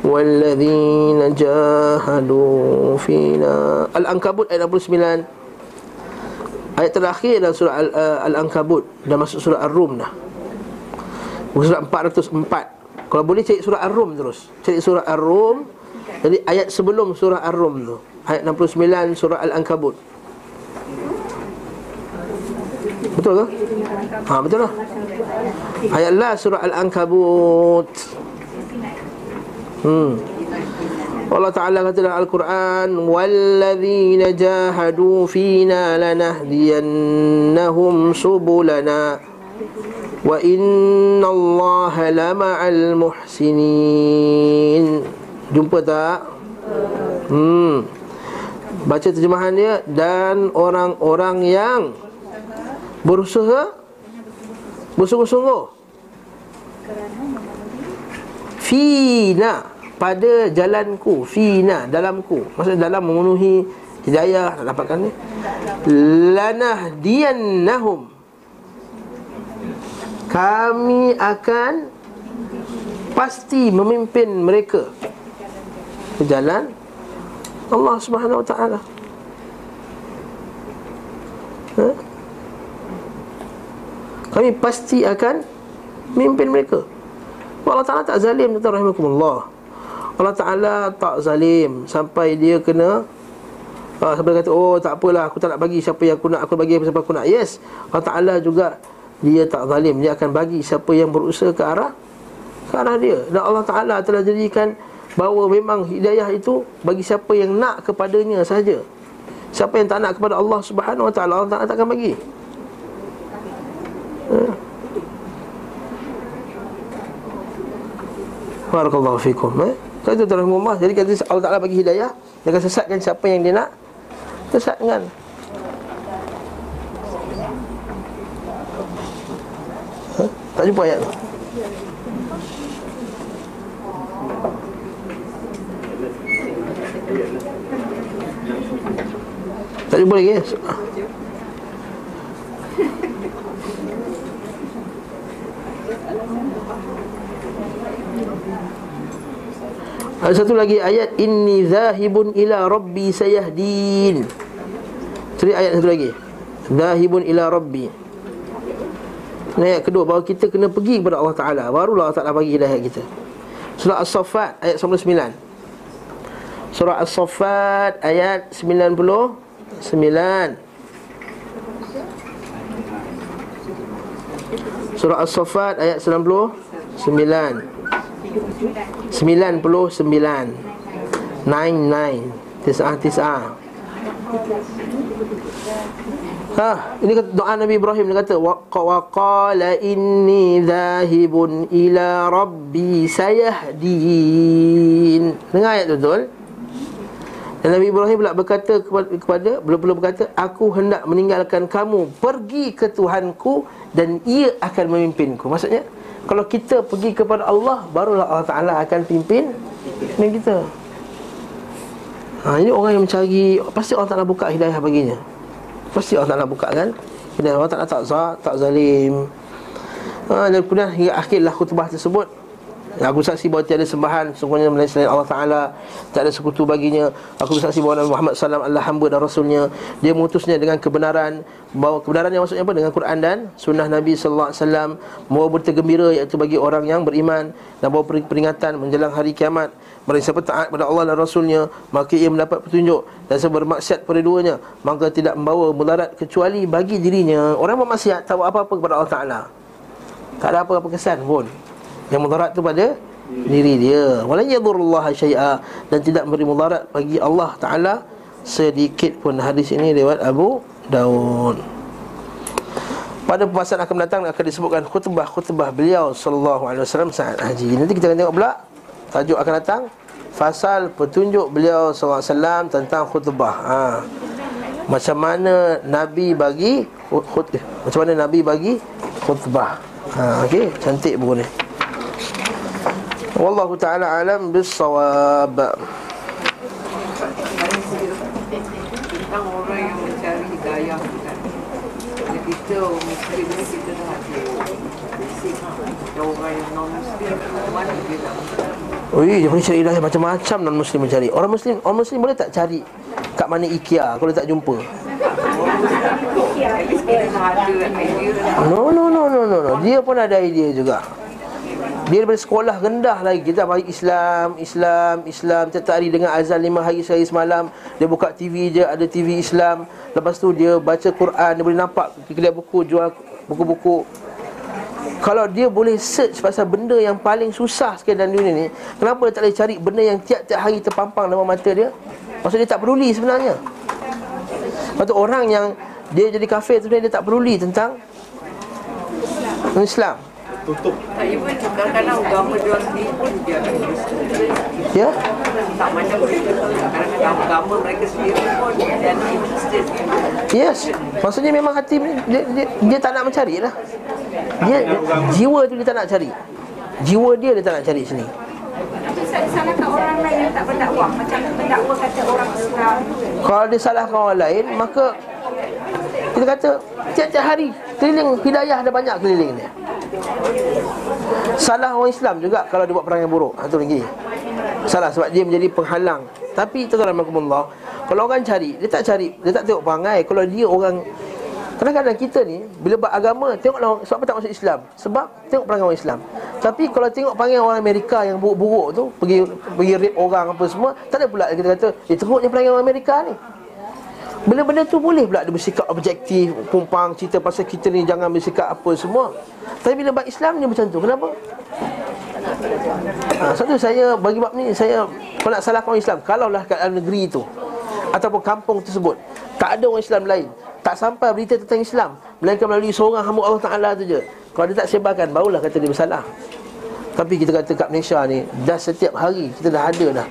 Walladzina jahadu fina Al-Ankabut ayat 69 Ayat terakhir dalam surah Al- eh, Al-Ankabut. Dah masuk surah Ar-Rum dah. Surah 404 Kalau boleh cari surah Ar-Rum terus. Cari surah Ar-Rum. Jadi ayat sebelum surah Ar-Rum tu. Ayat 69 surah Al-Ankabut. Betul ke? Ha, betul lah. Ayat last surah Al-Ankabut Al-Ankabut. Hmm. Allah Ta'ala kata dalam Al-Quran Walladzina jahadu fina lanahdiyannahum subulana Wa inna Allah lama'al muhsinin Jumpa tak? Hmm. Baca terjemahan dia Dan orang-orang yang Berusaha Bersungguh-sungguh Fina pada jalanku fina dalamku. Maksudnya dalam memenuhi hidayah nak dapatkan ni. Lanah diannahum kami akan pasti memimpin mereka. Ke jalan Allah Subhanahu wa taala. Ha? kami pasti akan memimpin mereka Allah Ta'ala tak zalim Tuan Rahimahkumullah Allah Ta'ala tak zalim Sampai dia kena uh, Sampai dia kata Oh tak apalah Aku tak nak bagi siapa yang aku nak Aku bagi siapa aku nak. Yes Allah Ta'ala juga Dia tak zalim. Dia akan bagi siapa yang berusaha ke arah Ke arah dia. Dan Allah Ta'ala telah jadikan Bahawa memang hidayah itu Bagi siapa yang nak kepadanya sahaja. Siapa yang tak nak kepada Allah Subhanahu Wa Ta'ala Allah Ta'ala tak akan bagi. Uh. Barakallahu fikum eh? Kata tuan rumah Jadi kata Allah Ta'ala bagi hidayah Dia akan sesatkan siapa yang dia nak Sesatkan ha? Tak jumpa ayat tu Tak jumpa lagi Ada satu lagi ayat inni zahibun ila rabbi sayahdin. Jadi ayat satu lagi. Zahibun ila rabbi. Ayat kedua bahawa kita kena pergi kepada Allah Taala. Barulah Allah Taala bagi hidayah kita. Surah As-Saffat ayat 99. Surah As-Saffat ayat 99. Surah As-Saffat ayat 99. 99 99 Tis'ah tis'ah Ha, ini kata doa Nabi Ibrahim dia kata wa qala inni dhahibun ila rabbi sayahdin. Dengar ayat betul? Dan Nabi Ibrahim pula berkata kepada, kepada belum-belum berkata aku hendak meninggalkan kamu pergi ke Tuhanku dan ia akan memimpinku. Maksudnya kalau kita pergi kepada Allah Barulah Allah Ta'ala akan pimpin Pimpin kita. Ha, Ini orang yang mencari Pasti Allah Ta'ala buka hidayah baginya. Pasti Allah Ta'ala buka kan? Hidayah. Allah Ta'ala tak, tak zalim. Ha, Dan kemudian hingga akhirlah khutbah tersebut Aku saksi bahawa tiada sembahan Sungguhnya selain Allah Ta'ala Tak ada sekutu baginya. Aku bersaksi bahawa Nabi Muhammad SAW adalah hamba dan Rasulnya. Dia mengutusnya dengan kebenaran. Bahawa kebenaran yang maksudnya apa? Dengan Quran dan Sunnah Nabi SAW Bahawa berita gembira iaitu bagi orang yang beriman. Dan bahawa peringatan menjelang hari kiamat. Mereka siapa taat pada Allah dan Rasulnya Maka ia mendapat petunjuk. Dan siapa bermaksiat pada duanya Maka tidak membawa mudarat kecuali bagi dirinya. Orang bermaksiat tahu apa-apa kepada Allah Ta'ala. Tak ada apa-apa kesan pun yang mudarat tu pada diri dia. Wala yadurullah syai'a. Dan tidak memberi mudarat bagi Allah taala sedikit pun. Hadis ini lewat Abu Daud. Pada pembahasan akan datang akan disebutkan khutbah-khutbah beliau sallallahu alaihi wasallam saat haji. Nanti kita akan tengok pula tajuk akan datang fasal petunjuk beliau sallallahu alaihi wasallam tentang khutbah. Ha. macam mana nabi bagi khutbah macam mana nabi bagi khutbah. Ha, Okey, cantik buku ni Wallahu ta'ala alam bisawab tentang orang yang mencari hidayah kita Muslim ni kita dah ada basic Ada orang yang non Muslim mana dia tak Ui, dia boleh cari hidayah macam-macam non-muslim mencari. Orang muslim, orang muslim boleh tak cari kat mana IKEA? Kalau tak jumpa? No, no, no, no, no, no. Dia pun ada idea juga Dia daripada sekolah rendah lagi. Kita bagi Islam, Islam, Islam. Setiap hari dengan azan lima hari sehari semalam. Dia buka TV je, ada TV Islam. Lepas tu dia baca Quran Dia boleh nampak kedai buku, jual buku-buku. Kalau dia boleh search pasal benda yang paling susah sekali dalam dunia ni Kenapa dia tak boleh cari benda yang tiap-tiap hari terpampang dalam mata dia? Maksudnya dia tak peduli sebenarnya. Lepas tu orang yang dia jadi kafir sebenarnya dia tak peduli tentang Islam Tutup. Tak even kadang-kadang agama dia sendiri pun dia akan Ya? Tak macam kita Kadang-kadang agama mereka sendiri pun Dia interested Yes. Maksudnya memang hati dia, dia, dia tak nak mencari lah. Dia, dia, Jiwa tu dia tak nak cari. Jiwa dia dia tak nak cari sini. Tapi saya salahkan orang lain yang tak berdakwah. Macam berdakwah kata orang Islam. Kalau dia salahkan orang lain Maka Kita kata Tiap-tiap hari Keliling hidayah ada banyak keliling dia Salah orang Islam juga Kalau dia buat perang yang buruk. Itu lagi. Salah sebab dia menjadi penghalang. Tapi tuan-tuan Allah Kalau orang cari Dia tak cari Dia tak tengok perangai. Kalau dia orang Kadang-kadang kita ni Bila buat agama Tengoklah orang- Sebab apa tak masuk Islam? Sebab tengok perangai orang Islam. Tapi kalau tengok perangai orang Amerika Yang buruk-buruk tu Pergi pergi rape orang apa semua Tak ada pula kita kata Eh teruknya perangai orang Amerika ni Benda-benda tu boleh pula dia bersikap objektif Pumpang cerita pasal kita ni Jangan bersikap apa semua. Tapi bila buat Islam dia macam tu Kenapa? Ha, satu saya bagi bab ni Saya Kalau nak salahkan orang Islam. Kalaulah kat dalam negeri tu Ataupun kampung tersebut Tak ada orang Islam lain Tak sampai berita tentang Islam Melainkan melalui seorang hamba Allah Ta'ala tu je. Kalau dia tak sebarkan Barulah kata dia bersalah. Tapi kita kata kat Malaysia ni Dah setiap hari Kita dah ada dah.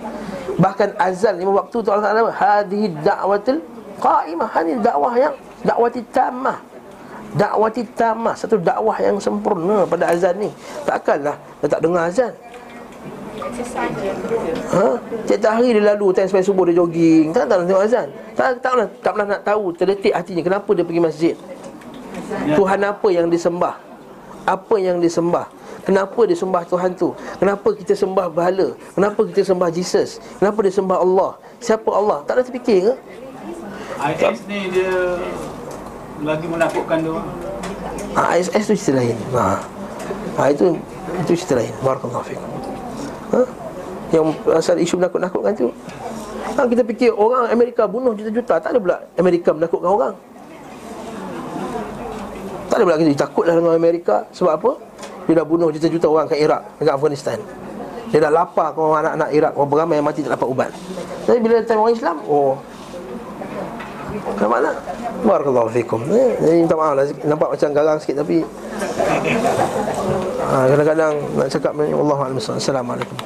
Bahkan azan lima waktu tu Allah Ta'ala Hadihi da'watil qa'imah. Ini dakwah yang Dakwati tamah. Dakwati tamah. Satu dakwah yang sempurna pada azan ni. Takkanlah Dia tak dengar azan. Ha? Tiap-tiap hari dia lalu Time sampai subuh dia jogging. Tak tak nak tengok azan? Tak, tak, pernah, tak pernah nak tahu Terdetik hatinya Kenapa dia pergi masjid. Tuhan apa yang disembah? Apa yang disembah? Kenapa dia sembah Tuhan tu? Kenapa kita sembah berhala Kenapa kita sembah Jesus? Kenapa dia sembah Allah? Siapa Allah? Tak ada terfikir ke IS ni dia Lagi menakutkan orang. Ha, ISS tu cerita lain. Ha. ha, Itu Itu cerita lain. Barakallahu fikum. Ha? Yang asal isu menakut-nakutkan tu. Ha, Kita fikir orang Amerika bunuh juta-juta Tak ada pula Amerika menakutkan orang. Tak ada pula kita takutlah dengan Amerika. Sebab apa? Dia dah bunuh juta-juta orang kat Iraq Dekat Afghanistan. Dia dah lapar kau anak-anak Iraq. Orang beramai yang mati tak dapat ubat. Tapi bila datang orang Islam Oh Kenapa nak? Barakallahu fikum eh, Jadi minta maaf lah Nampak macam garang sikit tapi ha, Kadang-kadang nak cakap Allah Assalamualaikum